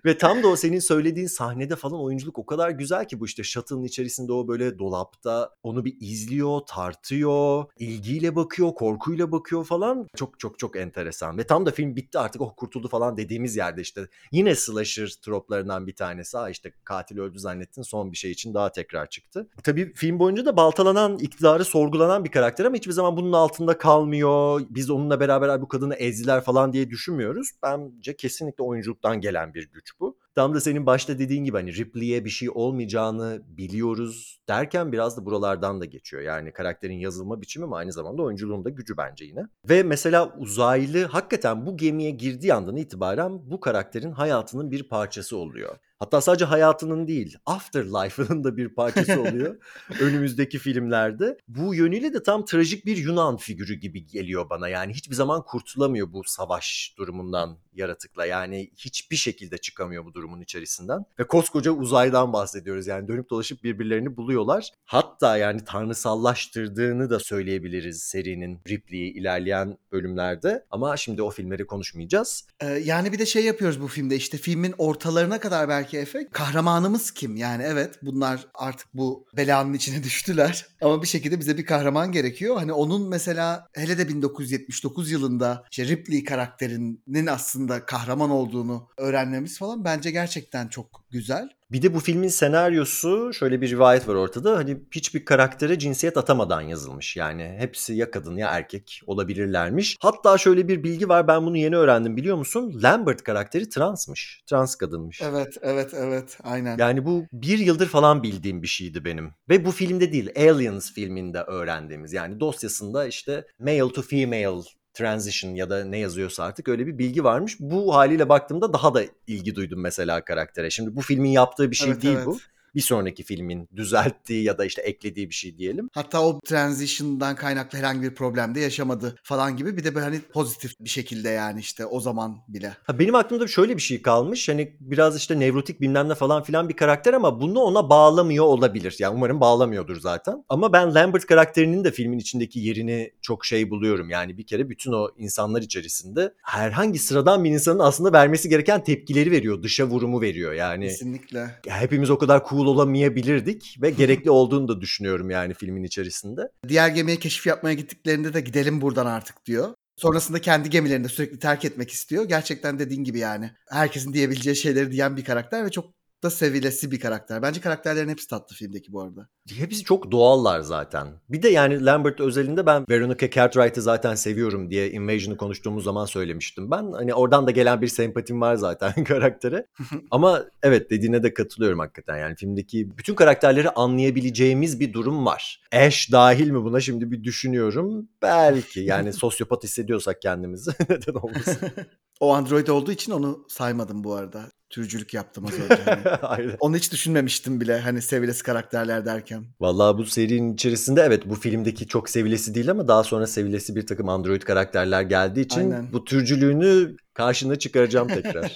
Ve tam da o senin söylediğin sahnede falan oyunculuk o kadar güzel ki bu işte shuttle'ın içerisinde o böyle dolapta onu bir izliyor, tartıyor, ilgiyle bakıyor, korkuyla bakıyor falan. Çok çok çok enteresan. Ve tam da film bitti artık oh kurtuldu falan dediğimiz yerde işte yine slasher troplarından bir tanesi. Ha işte katil öldü zannettin son bir şey için daha tekrar çıktı. Tabii film boyunca da baltalanan, iktidarı sorgulanan bir karakter ama hiçbir zaman bunun altında kalmıyor. Biz onunla beraber bu kadını ezdiler falan diye düşünmüyoruz. Bence kesinlikle oyunculuktan gelen bir güç bu. Tam da senin başta dediğin gibi hani Ripley'e bir şey olmayacağını biliyoruz derken biraz da buralardan da geçiyor. Yani karakterin yazılma biçimi ama aynı zamanda oyunculuğun da gücü bence yine. Ve mesela uzaylı hakikaten bu gemiye girdiği andan itibaren bu karakterin hayatının bir parçası oluyor. Hatta sadece hayatının değil, Afterlife'ının da bir parçası (laughs) oluyor önümüzdeki filmlerde. Bu yönüyle de tam trajik bir Yunan figürü gibi geliyor bana. Yani hiçbir zaman kurtulamıyor bu savaş durumundan yaratıkla. Yani hiçbir şekilde çıkamıyor bu durumun içerisinden. Ve koskoca uzaydan bahsediyoruz. Yani dönüp dolaşıp birbirlerini buluyorlar. Hatta yani tanrısallaştırdığını da söyleyebiliriz serinin Ripley'i ilerleyen bölümlerde. Ama şimdi o filmleri konuşmayacağız. Ee, yani bir de şey yapıyoruz bu filmde işte filmin ortalarına kadar belki Efe. Kahramanımız kim? Yani evet bunlar artık bu belanın içine (laughs) düştüler. Ama bir şekilde bize bir kahraman gerekiyor. Hani onun mesela hele de 1979 yılında işte Ripley karakterinin aslında kahraman olduğunu öğrenmemiz falan bence gerçekten çok güzel. Bir de bu filmin senaryosu şöyle bir rivayet var ortada. Hani hiçbir karaktere cinsiyet atamadan yazılmış. Yani hepsi ya kadın ya erkek olabilirlermiş. Hatta şöyle bir bilgi var ben bunu yeni öğrendim biliyor musun? Lambert karakteri transmış. Trans kadınmış. Evet, evet, evet. Aynen. Yani bu bir yıldır falan bildiğim bir şeydi benim. Ve bu filmde değil Aliens filminde öğrendiğimiz. Yani dosyasında işte male to female transition ya da ne yazıyorsa artık öyle bir bilgi varmış. Bu haliyle baktığımda daha da ilgi duydum mesela karaktere. Şimdi bu filmin yaptığı bir şey Evet, değil evet. bu. Bir sonraki filmin düzelttiği ya da işte eklediği bir şey diyelim. Hatta o transition'dan kaynaklı herhangi bir problem de yaşamadı falan gibi. Bir de böyle hani pozitif bir şekilde yani işte o zaman bile. Ha benim aklımda şöyle bir şey kalmış. Hani biraz işte nevrotik bilmem ne falan filan bir karakter ama bunu ona bağlamıyor olabilir. Yani umarım bağlamıyordur zaten. Ama ben Lambert karakterinin de filmin içindeki yerini çok şey buluyorum. Yani bir kere bütün o insanlar içerisinde herhangi sıradan bir insanın aslında vermesi gereken tepkileri veriyor. Dışa vurumu veriyor. Yani Kesinlikle. hepimiz o kadar cool olamayabilirdik ve gerekli olduğunu da düşünüyorum yani filmin içerisinde. Diğer gemiye keşif yapmaya gittiklerinde de gidelim buradan artık diyor. Sonrasında kendi gemilerini de sürekli terk etmek istiyor. Gerçekten dediğin gibi yani. Herkesin diyebileceği şeyleri diyen bir karakter ve çok da sevilesi bir karakter. Bence karakterlerin hepsi tatlı filmdeki bu arada. Hepsi çok doğallar zaten. Bir de yani Lambert özelinde ben Veronica Cartwright'ı zaten seviyorum diye Invasion'ı konuştuğumuz zaman söylemiştim. Ben hani oradan da gelen bir sempatim var zaten (laughs) karaktere. (laughs) Ama evet dediğine de katılıyorum hakikaten. Yani filmdeki bütün karakterleri anlayabileceğimiz bir durum var. Ash dahil mi buna şimdi bir düşünüyorum. Belki yani (laughs) sosyopat hissediyorsak kendimizi neden olmasın. O android olduğu için onu saymadım bu arada. Türcülük yaptım az önce. hani. (laughs) Aynen. Onu hiç düşünmemiştim bile hani sevilesi karakterler derken. Vallahi bu serinin içerisinde evet bu filmdeki çok sevilesi değil ama daha sonra sevilesi bir takım android karakterler geldiği için Aynen. bu türcülüğünü karşına çıkaracağım (laughs) tekrar.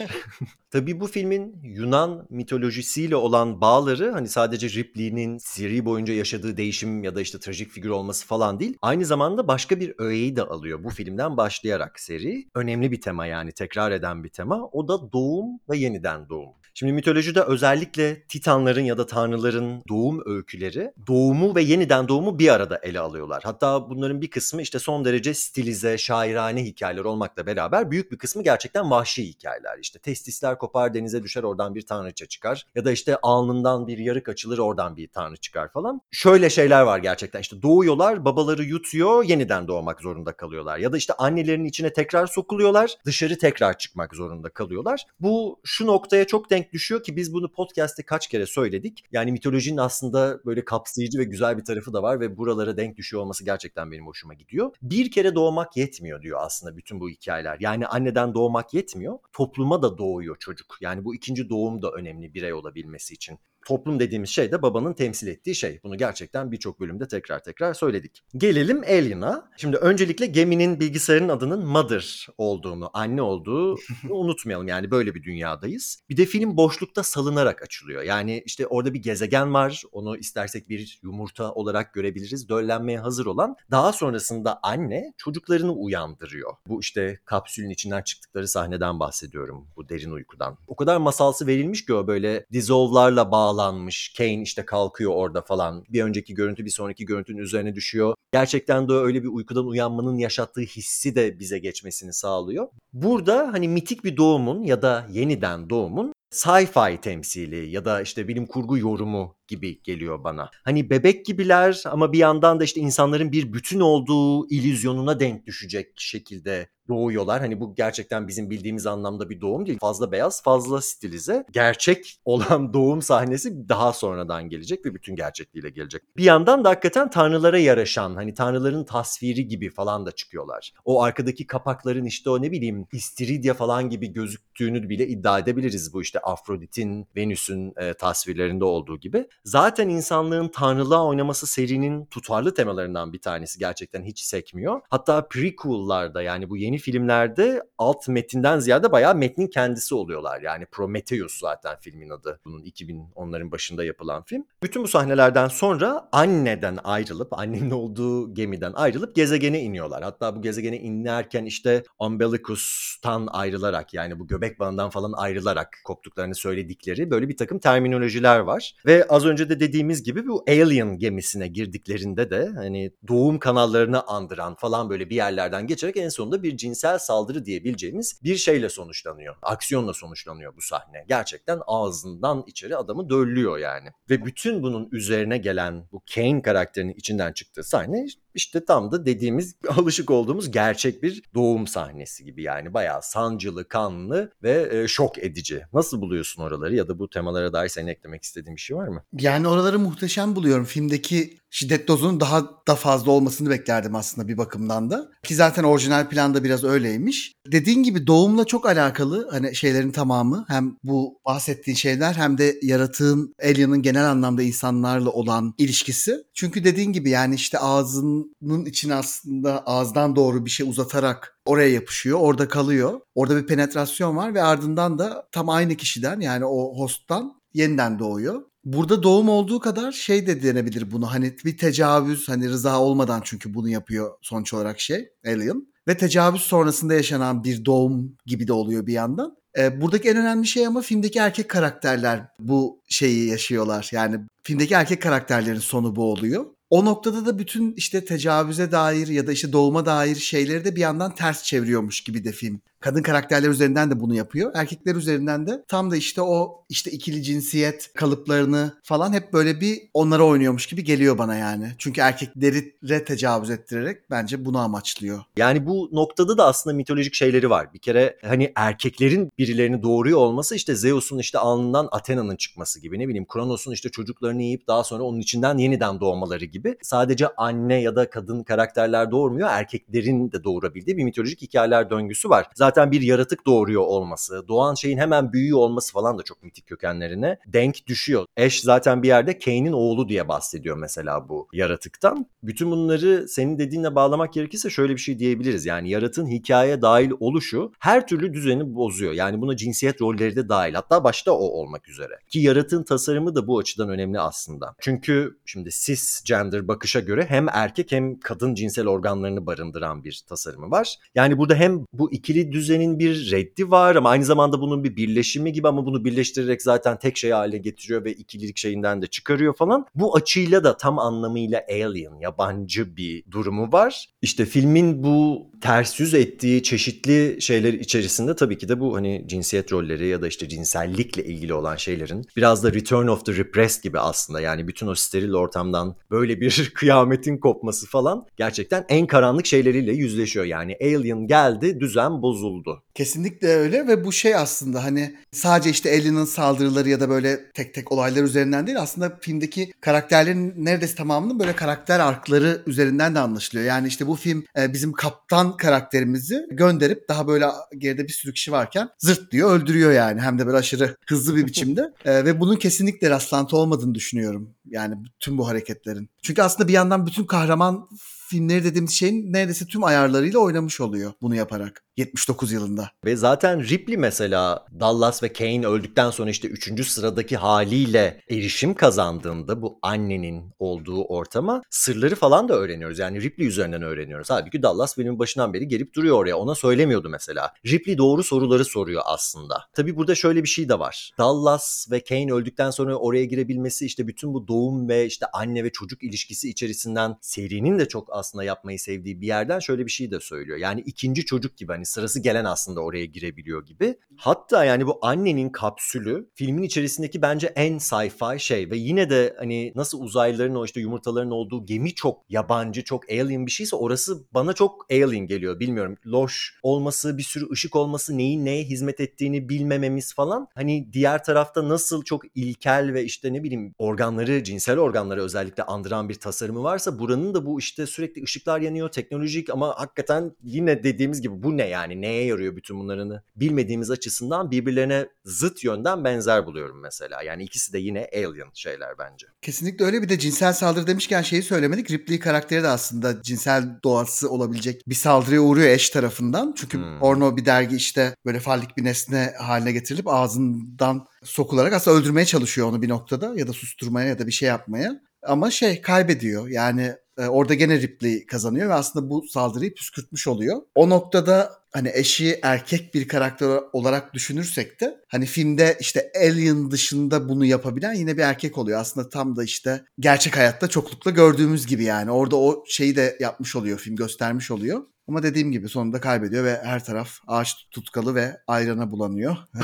Tabii bu filmin Yunan mitolojisiyle olan bağları hani sadece Ripley'nin seri boyunca yaşadığı değişim ya da işte trajik figür olması falan değil. Aynı zamanda başka bir öğeyi de alıyor bu filmden başlayarak seri. Önemli bir tema yani tekrar eden bir tema. O da doğum ve yeniden doğum. Şimdi mitolojide özellikle titanların ya da tanrıların doğum öyküleri doğumu ve yeniden doğumu bir arada ele alıyorlar. Hatta bunların bir kısmı işte son derece stilize, şairane hikayeler olmakla beraber büyük bir kısmı gerçekten vahşi hikayeler. İşte testisler kopar denize düşer oradan bir tanrıça çıkar. Ya da işte alnından bir yarık açılır oradan bir tanrı çıkar falan. Şöyle şeyler var gerçekten işte doğuyorlar babaları yutuyor yeniden doğmak zorunda kalıyorlar. Ya da işte annelerin içine tekrar sokuluyorlar dışarı tekrar çıkmak zorunda kalıyorlar. Bu şu noktaya çok denk düşüyor ki biz bunu podcast'te kaç kere söyledik. Yani mitolojinin aslında böyle kapsayıcı ve güzel bir tarafı da var ve buralara denk düşüyor olması gerçekten benim hoşuma gidiyor. Bir kere doğmak yetmiyor diyor aslında bütün bu hikayeler. Yani anneden doğmak yetmiyor. Topluma da doğuyor çocuk. Yani bu ikinci doğum da önemli birey olabilmesi için. Toplum dediğimiz şey de babanın temsil ettiği şey. Bunu gerçekten birçok bölümde tekrar tekrar söyledik. Gelelim Alien'a. Şimdi öncelikle geminin bilgisayarın adının Mother olduğunu, anne olduğu (laughs) unutmayalım. Yani böyle bir dünyadayız. Bir de film boşlukta salınarak açılıyor. Yani işte orada bir gezegen var. Onu istersek bir yumurta olarak görebiliriz. Döllenmeye hazır olan. Daha sonrasında anne çocuklarını uyandırıyor. Bu işte kapsülün içinden çıktıkları sahneden bahsediyorum. Bu derin uykudan. O kadar masalsı verilmiş ki o böyle dissolve'larla bağlanmış. Kane işte kalkıyor orada falan. Bir önceki görüntü bir sonraki görüntünün üzerine düşüyor. Gerçekten de öyle bir uykudan uyanmanın yaşattığı hissi de bize geçmesini sağlıyor. Burada hani mitik bir doğumun ya da yeniden doğumun sci-fi temsili ya da işte bilim kurgu yorumu gibi geliyor bana. Hani bebek gibiler ama bir yandan da işte insanların bir bütün olduğu illüzyonuna denk düşecek şekilde doğuyorlar. Hani bu gerçekten bizim bildiğimiz anlamda bir doğum değil. Fazla beyaz, fazla stilize. Gerçek olan (laughs) doğum sahnesi daha sonradan gelecek ve bütün gerçekliğiyle gelecek. Bir yandan da hakikaten tanrılara yaraşan, hani tanrıların tasviri gibi falan da çıkıyorlar. O arkadaki kapakların işte o ne bileyim istiridye falan gibi gözüktüğünü bile iddia edebiliriz bu işte Afrodit'in, Venüs'ün e, tasvirlerinde olduğu gibi. Zaten insanlığın tanrılığa oynaması serinin tutarlı temalarından bir tanesi gerçekten hiç sekmiyor. Hatta prequel'larda yani bu yeni filmlerde alt metinden ziyade bayağı metnin kendisi oluyorlar. Yani Prometheus zaten filmin adı. Bunun 2010'ların başında yapılan film. Bütün bu sahnelerden sonra anneden ayrılıp, annenin olduğu gemiden ayrılıp gezegene iniyorlar. Hatta bu gezegene inerken işte umbilicus'tan ayrılarak yani bu göbek bağından falan ayrılarak koptuklarını söyledikleri böyle bir takım terminolojiler var. Ve az önce de dediğimiz gibi bu Alien gemisine girdiklerinde de hani doğum kanallarını andıran falan böyle bir yerlerden geçerek en sonunda bir cinsel saldırı diyebileceğimiz bir şeyle sonuçlanıyor. Aksiyonla sonuçlanıyor bu sahne. Gerçekten ağzından içeri adamı döllüyor yani. Ve bütün bunun üzerine gelen bu Kane karakterinin içinden çıktığı sahne işte tam da dediğimiz (laughs) alışık olduğumuz gerçek bir doğum sahnesi gibi yani bayağı sancılı, kanlı ve e, şok edici. Nasıl buluyorsun oraları ya da bu temalara dair senin eklemek istediğin bir şey var mı? Yani oraları muhteşem buluyorum. Filmdeki şiddet dozunun daha da fazla olmasını beklerdim aslında bir bakımdan da. Ki zaten orijinal planda biraz öyleymiş. Dediğin gibi doğumla çok alakalı hani şeylerin tamamı hem bu bahsettiğin şeyler hem de yaratığın Alien'ın genel anlamda insanlarla olan ilişkisi. Çünkü dediğin gibi yani işte ağzının içine aslında ağızdan doğru bir şey uzatarak oraya yapışıyor, orada kalıyor. Orada bir penetrasyon var ve ardından da tam aynı kişiden yani o hosttan yeniden doğuyor. Burada doğum olduğu kadar şey de denebilir bunu. Hani bir tecavüz hani rıza olmadan çünkü bunu yapıyor sonuç olarak şey Alien. Ve tecavüz sonrasında yaşanan bir doğum gibi de oluyor bir yandan. Ee, buradaki en önemli şey ama filmdeki erkek karakterler bu şeyi yaşıyorlar. Yani filmdeki erkek karakterlerin sonu bu oluyor. O noktada da bütün işte tecavüze dair ya da işte doğuma dair şeyleri de bir yandan ters çeviriyormuş gibi de film. Kadın karakterler üzerinden de bunu yapıyor. Erkekler üzerinden de tam da işte o işte ikili cinsiyet kalıplarını falan hep böyle bir onlara oynuyormuş gibi geliyor bana yani. Çünkü erkekleri tecavüz ettirerek bence bunu amaçlıyor. Yani bu noktada da aslında mitolojik şeyleri var. Bir kere hani erkeklerin birilerini doğuruyor olması işte Zeus'un işte alnından Athena'nın çıkması gibi ne bileyim Kronos'un işte çocuklarını yiyip daha sonra onun içinden yeniden doğmaları gibi. Sadece anne ya da kadın karakterler doğurmuyor. Erkeklerin de doğurabildiği bir mitolojik hikayeler döngüsü var. Zaten zaten bir yaratık doğuruyor olması, doğan şeyin hemen büyüyor olması falan da çok mitik kökenlerine denk düşüyor. Ash zaten bir yerde Kane'in oğlu diye bahsediyor mesela bu yaratıktan. Bütün bunları senin dediğinle bağlamak gerekirse şöyle bir şey diyebiliriz. Yani yaratığın hikayeye dahil oluşu her türlü düzeni bozuyor. Yani buna cinsiyet rolleri de dahil. Hatta başta o olmak üzere. Ki yaratığın tasarımı da bu açıdan önemli aslında. Çünkü şimdi cisgender bakışa göre hem erkek hem kadın cinsel organlarını barındıran bir tasarımı var. Yani burada hem bu ikili düzenin bir reddi var ama aynı zamanda bunun bir birleşimi gibi ama bunu birleştirerek zaten tek şey haline getiriyor ve ikililik şeyinden de çıkarıyor falan. Bu açıyla da tam anlamıyla alien, yabancı bir durumu var. İşte filmin bu ters yüz ettiği çeşitli şeyler içerisinde tabii ki de bu hani cinsiyet rolleri ya da işte cinsellikle ilgili olan şeylerin biraz da Return of the Repressed gibi aslında yani bütün o steril ortamdan böyle bir (laughs) kıyametin kopması falan gerçekten en karanlık şeyleriyle yüzleşiyor. Yani Alien geldi düzen bozuldu. Kesinlikle öyle ve bu şey aslında hani sadece işte Alien'ın saldırıları ya da böyle tek tek olaylar üzerinden değil aslında filmdeki karakterlerin neredeyse tamamının böyle karakter arkları üzerinden de anlaşılıyor. Yani işte bu film bizim kaptan karakterimizi gönderip daha böyle geride bir sürü kişi varken zırt diyor öldürüyor yani. Hem de böyle aşırı hızlı bir biçimde. (laughs) Ve bunun kesinlikle rastlantı olmadığını düşünüyorum yani tüm bu hareketlerin. Çünkü aslında bir yandan bütün kahraman filmleri dediğimiz şeyin neredeyse tüm ayarlarıyla oynamış oluyor bunu yaparak 79 yılında. Ve zaten Ripley mesela Dallas ve Kane öldükten sonra işte 3. sıradaki haliyle erişim kazandığında bu annenin olduğu ortama sırları falan da öğreniyoruz. Yani Ripley üzerinden öğreniyoruz. Halbuki Dallas filmin başından beri gelip duruyor oraya. Ona söylemiyordu mesela. Ripley doğru soruları soruyor aslında. Tabii burada şöyle bir şey de var. Dallas ve Kane öldükten sonra oraya girebilmesi işte bütün bu doğu doğum ve işte anne ve çocuk ilişkisi içerisinden serinin de çok aslında yapmayı sevdiği bir yerden şöyle bir şey de söylüyor. Yani ikinci çocuk gibi hani sırası gelen aslında oraya girebiliyor gibi. Hatta yani bu annenin kapsülü filmin içerisindeki bence en sci-fi şey ve yine de hani nasıl uzaylıların o işte yumurtaların olduğu gemi çok yabancı, çok alien bir şeyse orası bana çok alien geliyor. Bilmiyorum. Loş olması, bir sürü ışık olması, neyin neye hizmet ettiğini bilmememiz falan. Hani diğer tarafta nasıl çok ilkel ve işte ne bileyim organları, cinsel organları özellikle andıran bir tasarımı varsa buranın da bu işte sürekli ışıklar yanıyor, teknolojik ama hakikaten yine dediğimiz gibi bu ne yani? Neye yarıyor bütün bunlarını bilmediğimiz açısından birbirlerine zıt yönden benzer buluyorum mesela. Yani ikisi de yine alien şeyler bence. Kesinlikle öyle. Bir de cinsel saldırı demişken şeyi söylemedik. Ripley karakteri de aslında cinsel doğası olabilecek bir saldırıya uğruyor eş tarafından. Çünkü Hmm. porno bir dergi işte böyle fallik bir nesne haline getirilip ağzından sokularak aslında öldürmeye çalışıyor onu bir noktada ya da susturmaya ya da bir şey yapmaya. Ama şey kaybediyor. Yani e, orada gene Ripley kazanıyor ve aslında bu saldırıyı püskürtmüş oluyor. O noktada hani eşi erkek bir karakter olarak düşünürsek de hani filmde işte Alien dışında bunu yapabilen yine bir erkek oluyor. Aslında tam da işte gerçek hayatta çoklukla gördüğümüz gibi yani. Orada o şeyi de yapmış oluyor film göstermiş oluyor. Ama dediğim gibi sonunda kaybediyor ve her taraf ağaç tutkalı ve ayrana bulanıyor. (laughs)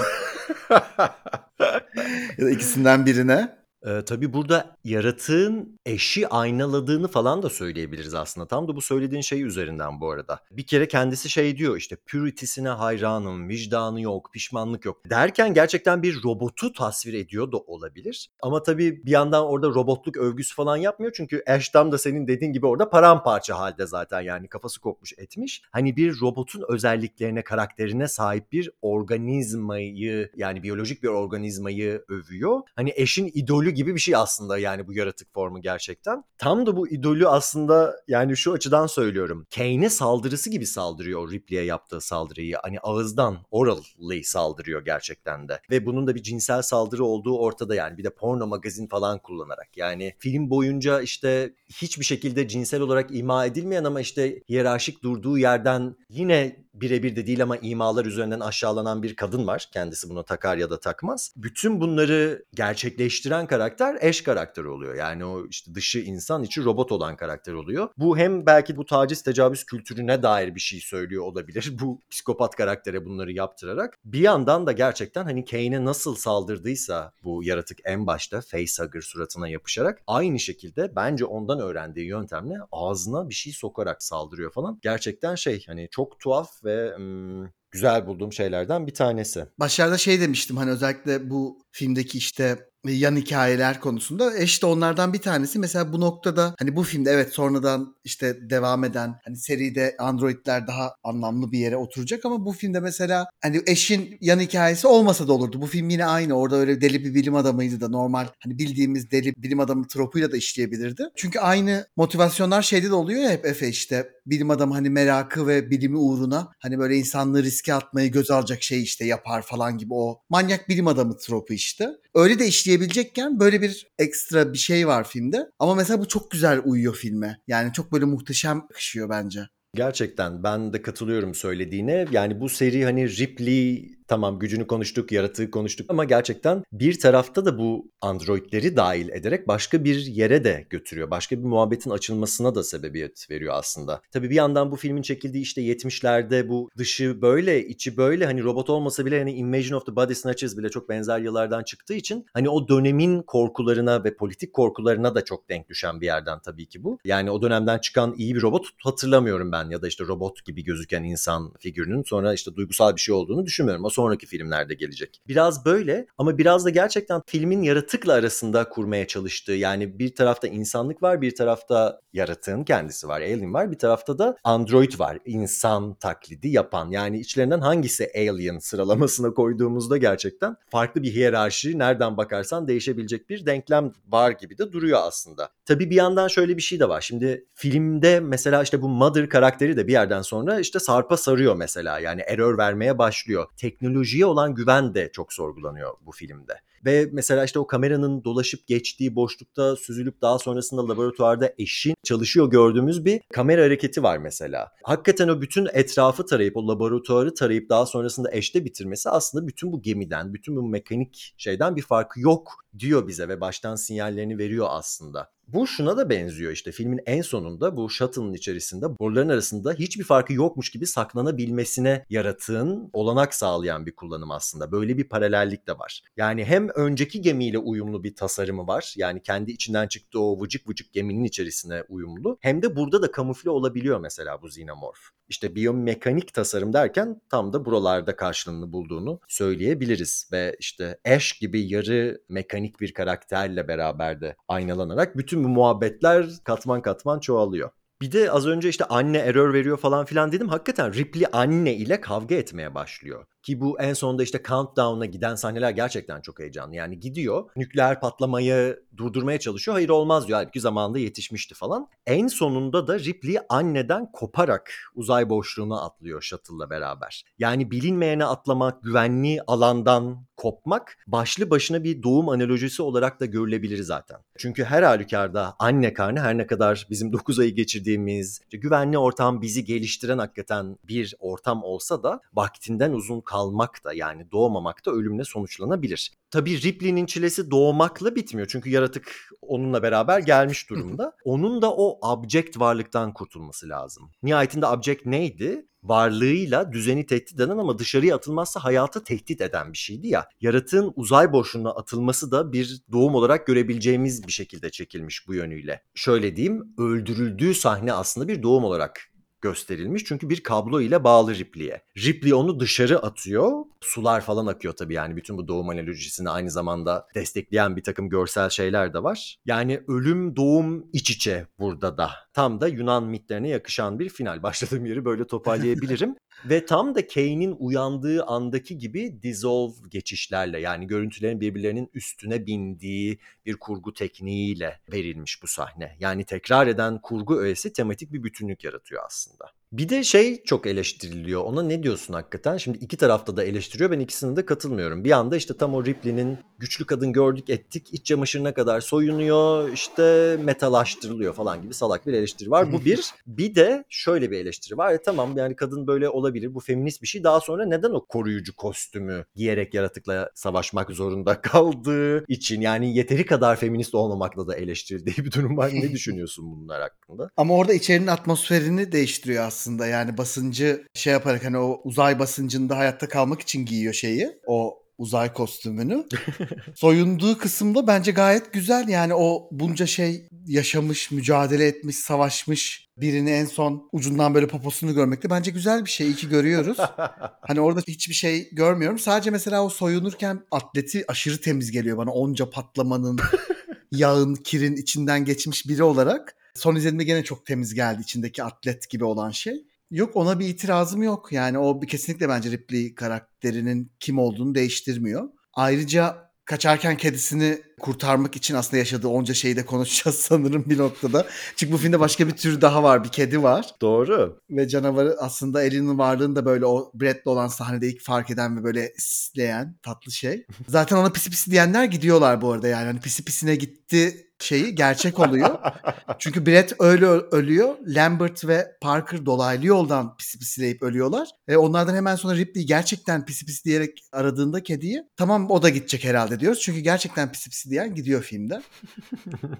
ya da ikisinden birine. Ee, tabii burada yaratığın eşi aynaladığını falan da söyleyebiliriz aslında. Tam da bu söylediğin şey üzerinden bu arada. Bir kere kendisi şey diyor işte puritisine hayranım, vicdanı yok, pişmanlık yok. Derken gerçekten bir robotu tasvir ediyor da olabilir. Ama tabii bir yandan orada robotluk övgüsü falan yapmıyor. Çünkü Ash tam da senin dediğin gibi orada paramparça halde zaten yani kafası kopmuş etmiş. Hani bir robotun özelliklerine, karakterine sahip bir organizmayı yani biyolojik bir organizmayı övüyor. Hani eşin idolü gibi bir şey aslında yani bu yaratık formu gerçekten. Tam da bu idolü aslında yani şu açıdan söylüyorum. Kane'e saldırısı gibi saldırıyor Ripley'e yaptığı saldırıyı. Hani ağızdan, orally saldırıyor gerçekten de. Ve bunun da bir cinsel saldırı olduğu ortada yani. Bir de porno magazin falan kullanarak. Yani film boyunca işte hiçbir şekilde cinsel olarak ima edilmeyen ama işte hiyerarşik durduğu yerden yine birebir de değil ama imalar üzerinden aşağılanan bir kadın var. Kendisi bunu takar ya da takmaz. Bütün bunları gerçekleştiren karakter eş karakteri oluyor. Yani o işte dışı insan içi robot olan karakter oluyor. Bu hem belki bu taciz tecavüz kültürüne dair bir şey söylüyor olabilir. (laughs) Bu psikopat karaktere bunları yaptırarak. Bir yandan da gerçekten hani Kane'e nasıl saldırdıysa bu yaratık en başta facehugger suratına yapışarak aynı şekilde bence ondan öğrendiği yöntemle ağzına bir şey sokarak saldırıyor falan. Gerçekten şey hani çok tuhaf ve ım, güzel bulduğum şeylerden bir tanesi. Başlarda şey demiştim hani özellikle bu filmdeki işte yan hikayeler konusunda eş de onlardan bir tanesi. Mesela bu noktada hani bu filmde evet sonradan işte devam eden hani seride androidler daha anlamlı bir yere oturacak ama bu filmde mesela hani eşin yan hikayesi olmasa da olurdu. Bu film yine aynı. Orada öyle deli bir bilim adamıydı da normal hani bildiğimiz deli bilim adamı tropuyla da işleyebilirdi. Çünkü aynı motivasyonlar şeyde de oluyor ya hep Efe işte bilim adamı hani merakı ve bilimi uğruna hani böyle insanlığı riske atmayı göz alacak şey işte yapar falan gibi o manyak bilim adamı tropu işte. Öyle de işleyebilecekken böyle bir ekstra bir şey var filmde. Ama mesela bu çok güzel uyuyor filme. Yani çok böyle muhteşem yakışıyor bence. Gerçekten ben de katılıyorum söylediğine. Yani bu seri hani Ripley tamam gücünü konuştuk, yaratığı konuştuk ama gerçekten bir tarafta da bu androidleri dahil ederek başka bir yere de götürüyor. Başka bir muhabbetin açılmasına da sebebiyet veriyor aslında. Tabii bir yandan bu filmin çekildiği işte 70'lerde bu dışı böyle, içi böyle hani robot olmasa bile hani Invasion of the Body Snatchers bile çok benzer yıllardan çıktığı için hani o dönemin korkularına ve politik korkularına da çok denk düşen bir yerden tabii ki bu. Yani o dönemden çıkan iyi bir robot hatırlamıyorum ben ya da işte robot gibi gözüken insan figürünün sonra işte duygusal bir şey olduğunu düşünmüyorum. O sonraki filmlerde gelecek. Biraz böyle ama biraz da gerçekten filmin yaratıkla arasında kurmaya çalıştığı yani bir tarafta insanlık var bir tarafta yaratığın kendisi var alien var bir tarafta da android var insan taklidi yapan yani içlerinden hangisi alien sıralamasına koyduğumuzda gerçekten farklı bir hiyerarşi nereden bakarsan değişebilecek bir denklem var gibi de duruyor aslında. Tabii bir yandan şöyle bir şey de var. Şimdi filmde mesela işte bu Mother karakteri de bir yerden sonra işte sarpa sarıyor mesela. Yani error vermeye başlıyor. Teknoloji teknolojiye olan güven de çok sorgulanıyor bu filmde. Ve mesela işte o kameranın dolaşıp geçtiği boşlukta süzülüp daha sonrasında laboratuvarda eşin çalışıyor gördüğümüz bir kamera hareketi var mesela. Hakikaten o bütün etrafı tarayıp o laboratuvarı tarayıp daha sonrasında eşte bitirmesi aslında bütün bu gemiden, bütün bu mekanik şeyden bir farkı yok diyor bize ve baştan sinyallerini veriyor aslında. Bu şuna da benziyor işte filmin en sonunda bu shuttle'ın içerisinde boruların arasında hiçbir farkı yokmuş gibi saklanabilmesine yaratığın olanak sağlayan bir kullanım aslında. Böyle bir paralellik de var. Yani hem önceki gemiyle uyumlu bir tasarımı var. Yani kendi içinden çıktığı o vıcık vıcık geminin içerisine uyumlu. Hem de burada da kamufle olabiliyor mesela bu xenomorf. İşte biyomekanik tasarım derken tam da buralarda karşılığını bulduğunu söyleyebiliriz. Ve işte Ash gibi yarı mekanik bir karakterle beraber de aynalanarak bütün bu muhabbetler katman katman çoğalıyor. Bir de az önce işte anne error veriyor falan filan dedim. Hakikaten Ripley anne ile kavga etmeye başlıyor. Ki bu en sonunda işte Countdown'a giden sahneler gerçekten çok heyecanlı. Yani gidiyor nükleer patlamayı durdurmaya çalışıyor. Hayır olmaz diyor. Halbuki zamanında yetişmişti falan. En sonunda da Ripley anneden koparak uzay boşluğuna atlıyor shuttle'la beraber. Yani bilinmeyene atlamak, güvenli alandan kopmak başlı başına bir doğum analojisi olarak da görülebilir zaten. Çünkü her halükarda anne karnı her ne kadar bizim (laughs) 9 ayı geçirdiğimiz işte güvenli ortam bizi geliştiren hakikaten bir ortam olsa da vaktinden uzun kalmak da yani doğmamak da ölümle sonuçlanabilir. Tabii Ripley'nin çilesi doğmakla bitmiyor. Çünkü yaratık onunla beraber gelmiş durumda. Onun da o abject varlıktan kurtulması lazım. Nihayetinde abject neydi? varlığıyla düzeni tehdit eden ama dışarıya atılmazsa hayatı tehdit eden bir şeydi ya. Yaratığın uzay boşluğuna atılması da bir doğum olarak görebileceğimiz bir şekilde çekilmiş bu yönüyle. Şöyle diyeyim, öldürüldüğü sahne aslında bir doğum olarak gösterilmiş. Çünkü bir kablo ile bağlı Ripley'e. Ripley onu dışarı atıyor. Sular falan akıyor tabii yani bütün bu doğum analojisini aynı zamanda destekleyen bir takım görsel şeyler de var. Yani ölüm doğum iç içe burada da. Tam da Yunan mitlerine yakışan bir final. (laughs) Başladığım yeri böyle toparlayabilirim. Ve tam da Kane'in uyandığı andaki gibi dissolve geçişlerle yani görüntülerin birbirlerinin üstüne bindiği bir kurgu tekniğiyle verilmiş bu sahne. Yani tekrar eden kurgu öğesi tematik bir bütünlük yaratıyor aslında. Bir de şey çok eleştiriliyor. Ona ne diyorsun hakikaten? Şimdi iki tarafta da eleştiriyor. Ben ikisine de katılmıyorum. Bir anda işte tam o Ripley'nin güçlü kadın gördük ettik iç çamaşırına kadar soyunuyor işte metalaştırılıyor falan gibi salak bir eleştiri var. Bu bir. (laughs) Bir de şöyle bir eleştiri var. E tamam yani kadın böyle olabilir. Bu feminist bir şey. Daha sonra neden o koruyucu kostümü giyerek yaratıkla savaşmak zorunda (laughs) kaldığı için yani yeteri kadar feminist olmamakla da eleştirildiği bir durum var. Ne (laughs) düşünüyorsun bunlar hakkında? Ama orada içerinin atmosferini değiştiriyor aslında. Yani basıncı şey yaparak hani o uzay basıncında hayatta kalmak için giyiyor şeyi. O uzay kostümünü. (laughs) Soyunduğu kısımda bence gayet güzel. Yani o bunca şey yaşamış, mücadele etmiş, savaşmış birini en son ucundan böyle poposunu görmekte bence güzel bir şey. İyi ki görüyoruz. (laughs) hani orada hiçbir şey görmüyorum. Sadece mesela o soyunurken atleti aşırı temiz geliyor bana. Onca patlamanın, (laughs) yağın, kirin içinden geçmiş biri olarak. Son izlediğimde gene çok temiz geldi içindeki atlet gibi olan şey. Yok ona bir itirazım yok. Yani o bir kesinlikle bence Ripley karakterinin kim olduğunu değiştirmiyor. Ayrıca kaçarken kedisini kurtarmak için aslında yaşadığı onca şeyi de konuşacağız (laughs) sanırım bir noktada. Çünkü bu filmde başka bir tür daha var. Bir kedi var. Doğru. Ve canavarı aslında Ellie'nin varlığını da böyle o Brett'le olan sahnede ilk fark eden ve böyle isleyen tatlı şey. (laughs) Zaten ona pisi pisi diyenler gidiyorlar bu arada yani. Hani pisi pisine gitti şeyi gerçek oluyor. (laughs) Çünkü Brett öyle ölüyor. Lambert ve Parker dolaylı yoldan pisi pisileyip ölüyorlar. E onlardan hemen sonra Ripley gerçekten pisi pisi diyerek aradığında kediyi tamam o da gidecek herhalde diyoruz. Çünkü gerçekten pisi pisi diyen gidiyor filmde.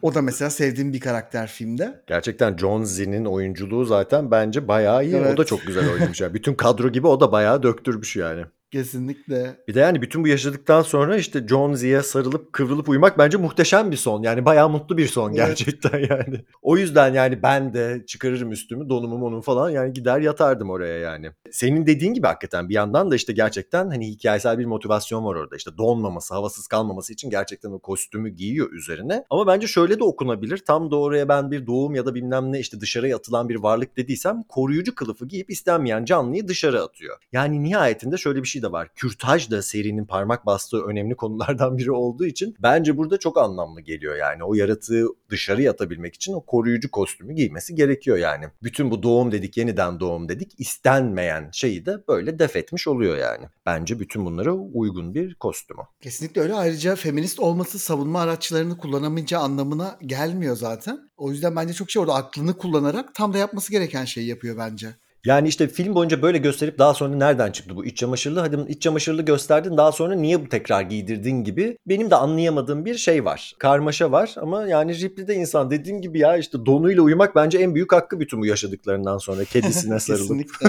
o da mesela sevdiğim bir karakter filmde. Gerçekten John Z'nin oyunculuğu zaten bence bayağı iyi. Evet. O da çok güzel oynamış. Yani. Bütün kadro gibi o da bayağı döktürmüş yani. Kesinlikle. Bir de yani bütün bu yaşadıktan sonra işte John Z'ye sarılıp kıvrılıp uyumak bence muhteşem bir son. Yani bayağı mutlu bir son Evet. gerçekten (laughs) yani. O yüzden yani ben de çıkarırım üstümü donumu onun falan yani gider yatardım oraya yani. Senin dediğin gibi hakikaten bir yandan da işte gerçekten hani hikayesel bir motivasyon var orada. İşte donmaması, havasız kalmaması için gerçekten o kostümü giyiyor üzerine. Ama bence şöyle de okunabilir. Tam da oraya ben bir doğum ya da bilmem ne işte dışarıya atılan bir varlık dediysem koruyucu kılıfı giyip istenmeyen canlıyı dışarı atıyor. Yani nihayetinde şöyle bir şey de var. Kürtaj da serinin parmak bastığı önemli konulardan biri olduğu için bence burada çok anlamlı geliyor yani. O yaratığı dışarıya atabilmek için o koruyucu kostümü giymesi gerekiyor yani. Bütün bu doğum dedik, yeniden doğum dedik. istenmeyen şeyi de böyle def etmiş oluyor yani. Bence bütün bunlara uygun bir kostümü. Kesinlikle öyle. Ayrıca feminist olması savunma araçlarını kullanamayacağı anlamına gelmiyor zaten. O yüzden bence çok şey orada aklını kullanarak tam da yapması gereken şeyi yapıyor bence. Yani işte film boyunca böyle gösterip daha sonra nereden çıktı bu iç çamaşırlı? Hadi iç çamaşırlı gösterdin daha sonra niye bu tekrar giydirdin gibi benim de anlayamadığım bir şey var. Karmaşa var ama yani Ripley de insan dediğim gibi ya işte donuyla uyumak bence en büyük hakkı bütün bu yaşadıklarından sonra (laughs) kedisine sarılıp. (laughs)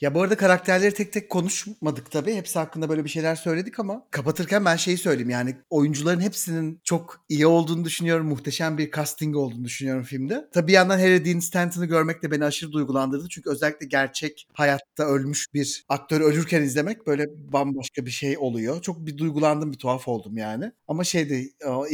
Ya bu arada karakterleri tek tek konuşmadık tabii. Hepsi hakkında böyle bir şeyler söyledik ama kapatırken ben şeyi söyleyeyim. Yani oyuncuların hepsinin çok iyi olduğunu düşünüyorum. Muhteşem bir casting olduğunu düşünüyorum filmde. Tabii bir yandan Harry Dean Stanton'ı görmek de beni aşırı duygulandırdı. Çünkü özellikle gerçek hayatta ölmüş bir aktör ölürken izlemek böyle bambaşka bir şey oluyor. Çok bir duygulandım, bir tuhaf oldum yani. Ama şeydi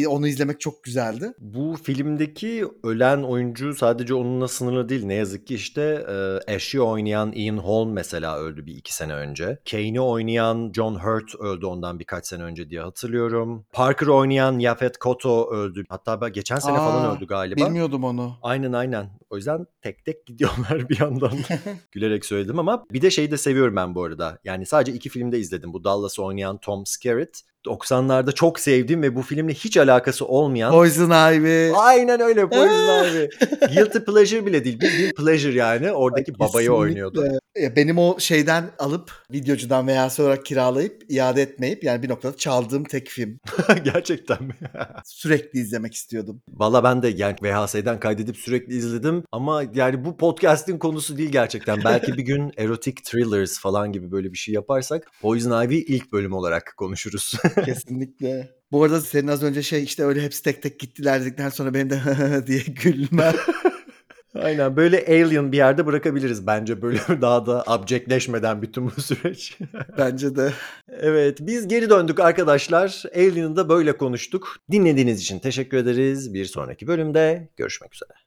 onu izlemek çok güzeldi. Bu filmdeki ölen oyuncu sadece onunla sınırlı değil. Ne yazık ki işte e, Ash'i oynayan Ian Holm mesela öldü bir iki sene önce. Kane'i oynayan John Hurt öldü ondan birkaç sene önce diye hatırlıyorum. Parker oynayan Yaphet Kotto öldü. Hatta geçen sene Aa, falan öldü galiba. Bilmiyordum onu. Aynen aynen. O yüzden tek tek gidiyorlar (laughs) bir yandan. (laughs) Gülerek söyledim ama bir de şeyi de seviyorum ben bu arada. Yani sadece iki filmde izledim. Bu Dallas'ı oynayan Tom Skerritt. 90'larda çok sevdiğim ve bu filmle hiç alakası olmayan Poison Ivy. Aynen öyle Poison Ivy. Guilty Pleasure bile değil. Bildiğin pleasure yani. Oradaki babayı Kesinlikle. oynuyordu. Ya Benim o şeyden alıp videocudan veya olarak kiralayıp iade etmeyip yani bir noktada çaldığım tek film. (laughs) Gerçekten mi? (laughs) Sürekli izlemek istiyordum. Valla ben de yani VHS'den kaydedip sürekli izledim ama yani bu podcast'in konusu değil gerçekten. Belki bir gün (laughs) erotic thrillers falan gibi böyle bir şey yaparsak Poison Ivy ilk bölüm olarak konuşuruz. Kesinlikle. Bu arada senin az önce şey işte öyle hepsi tek tek gittiler dedikten sonra benim de (laughs) diye gülmem. (laughs) Aynen böyle alien bir yerde bırakabiliriz bence böyle (laughs) daha da abjekleşmeden bütün bu süreç. Bence de. Evet biz geri döndük arkadaşlar. Alien'ı da böyle konuştuk. Dinlediğiniz için teşekkür ederiz. Bir sonraki bölümde görüşmek üzere.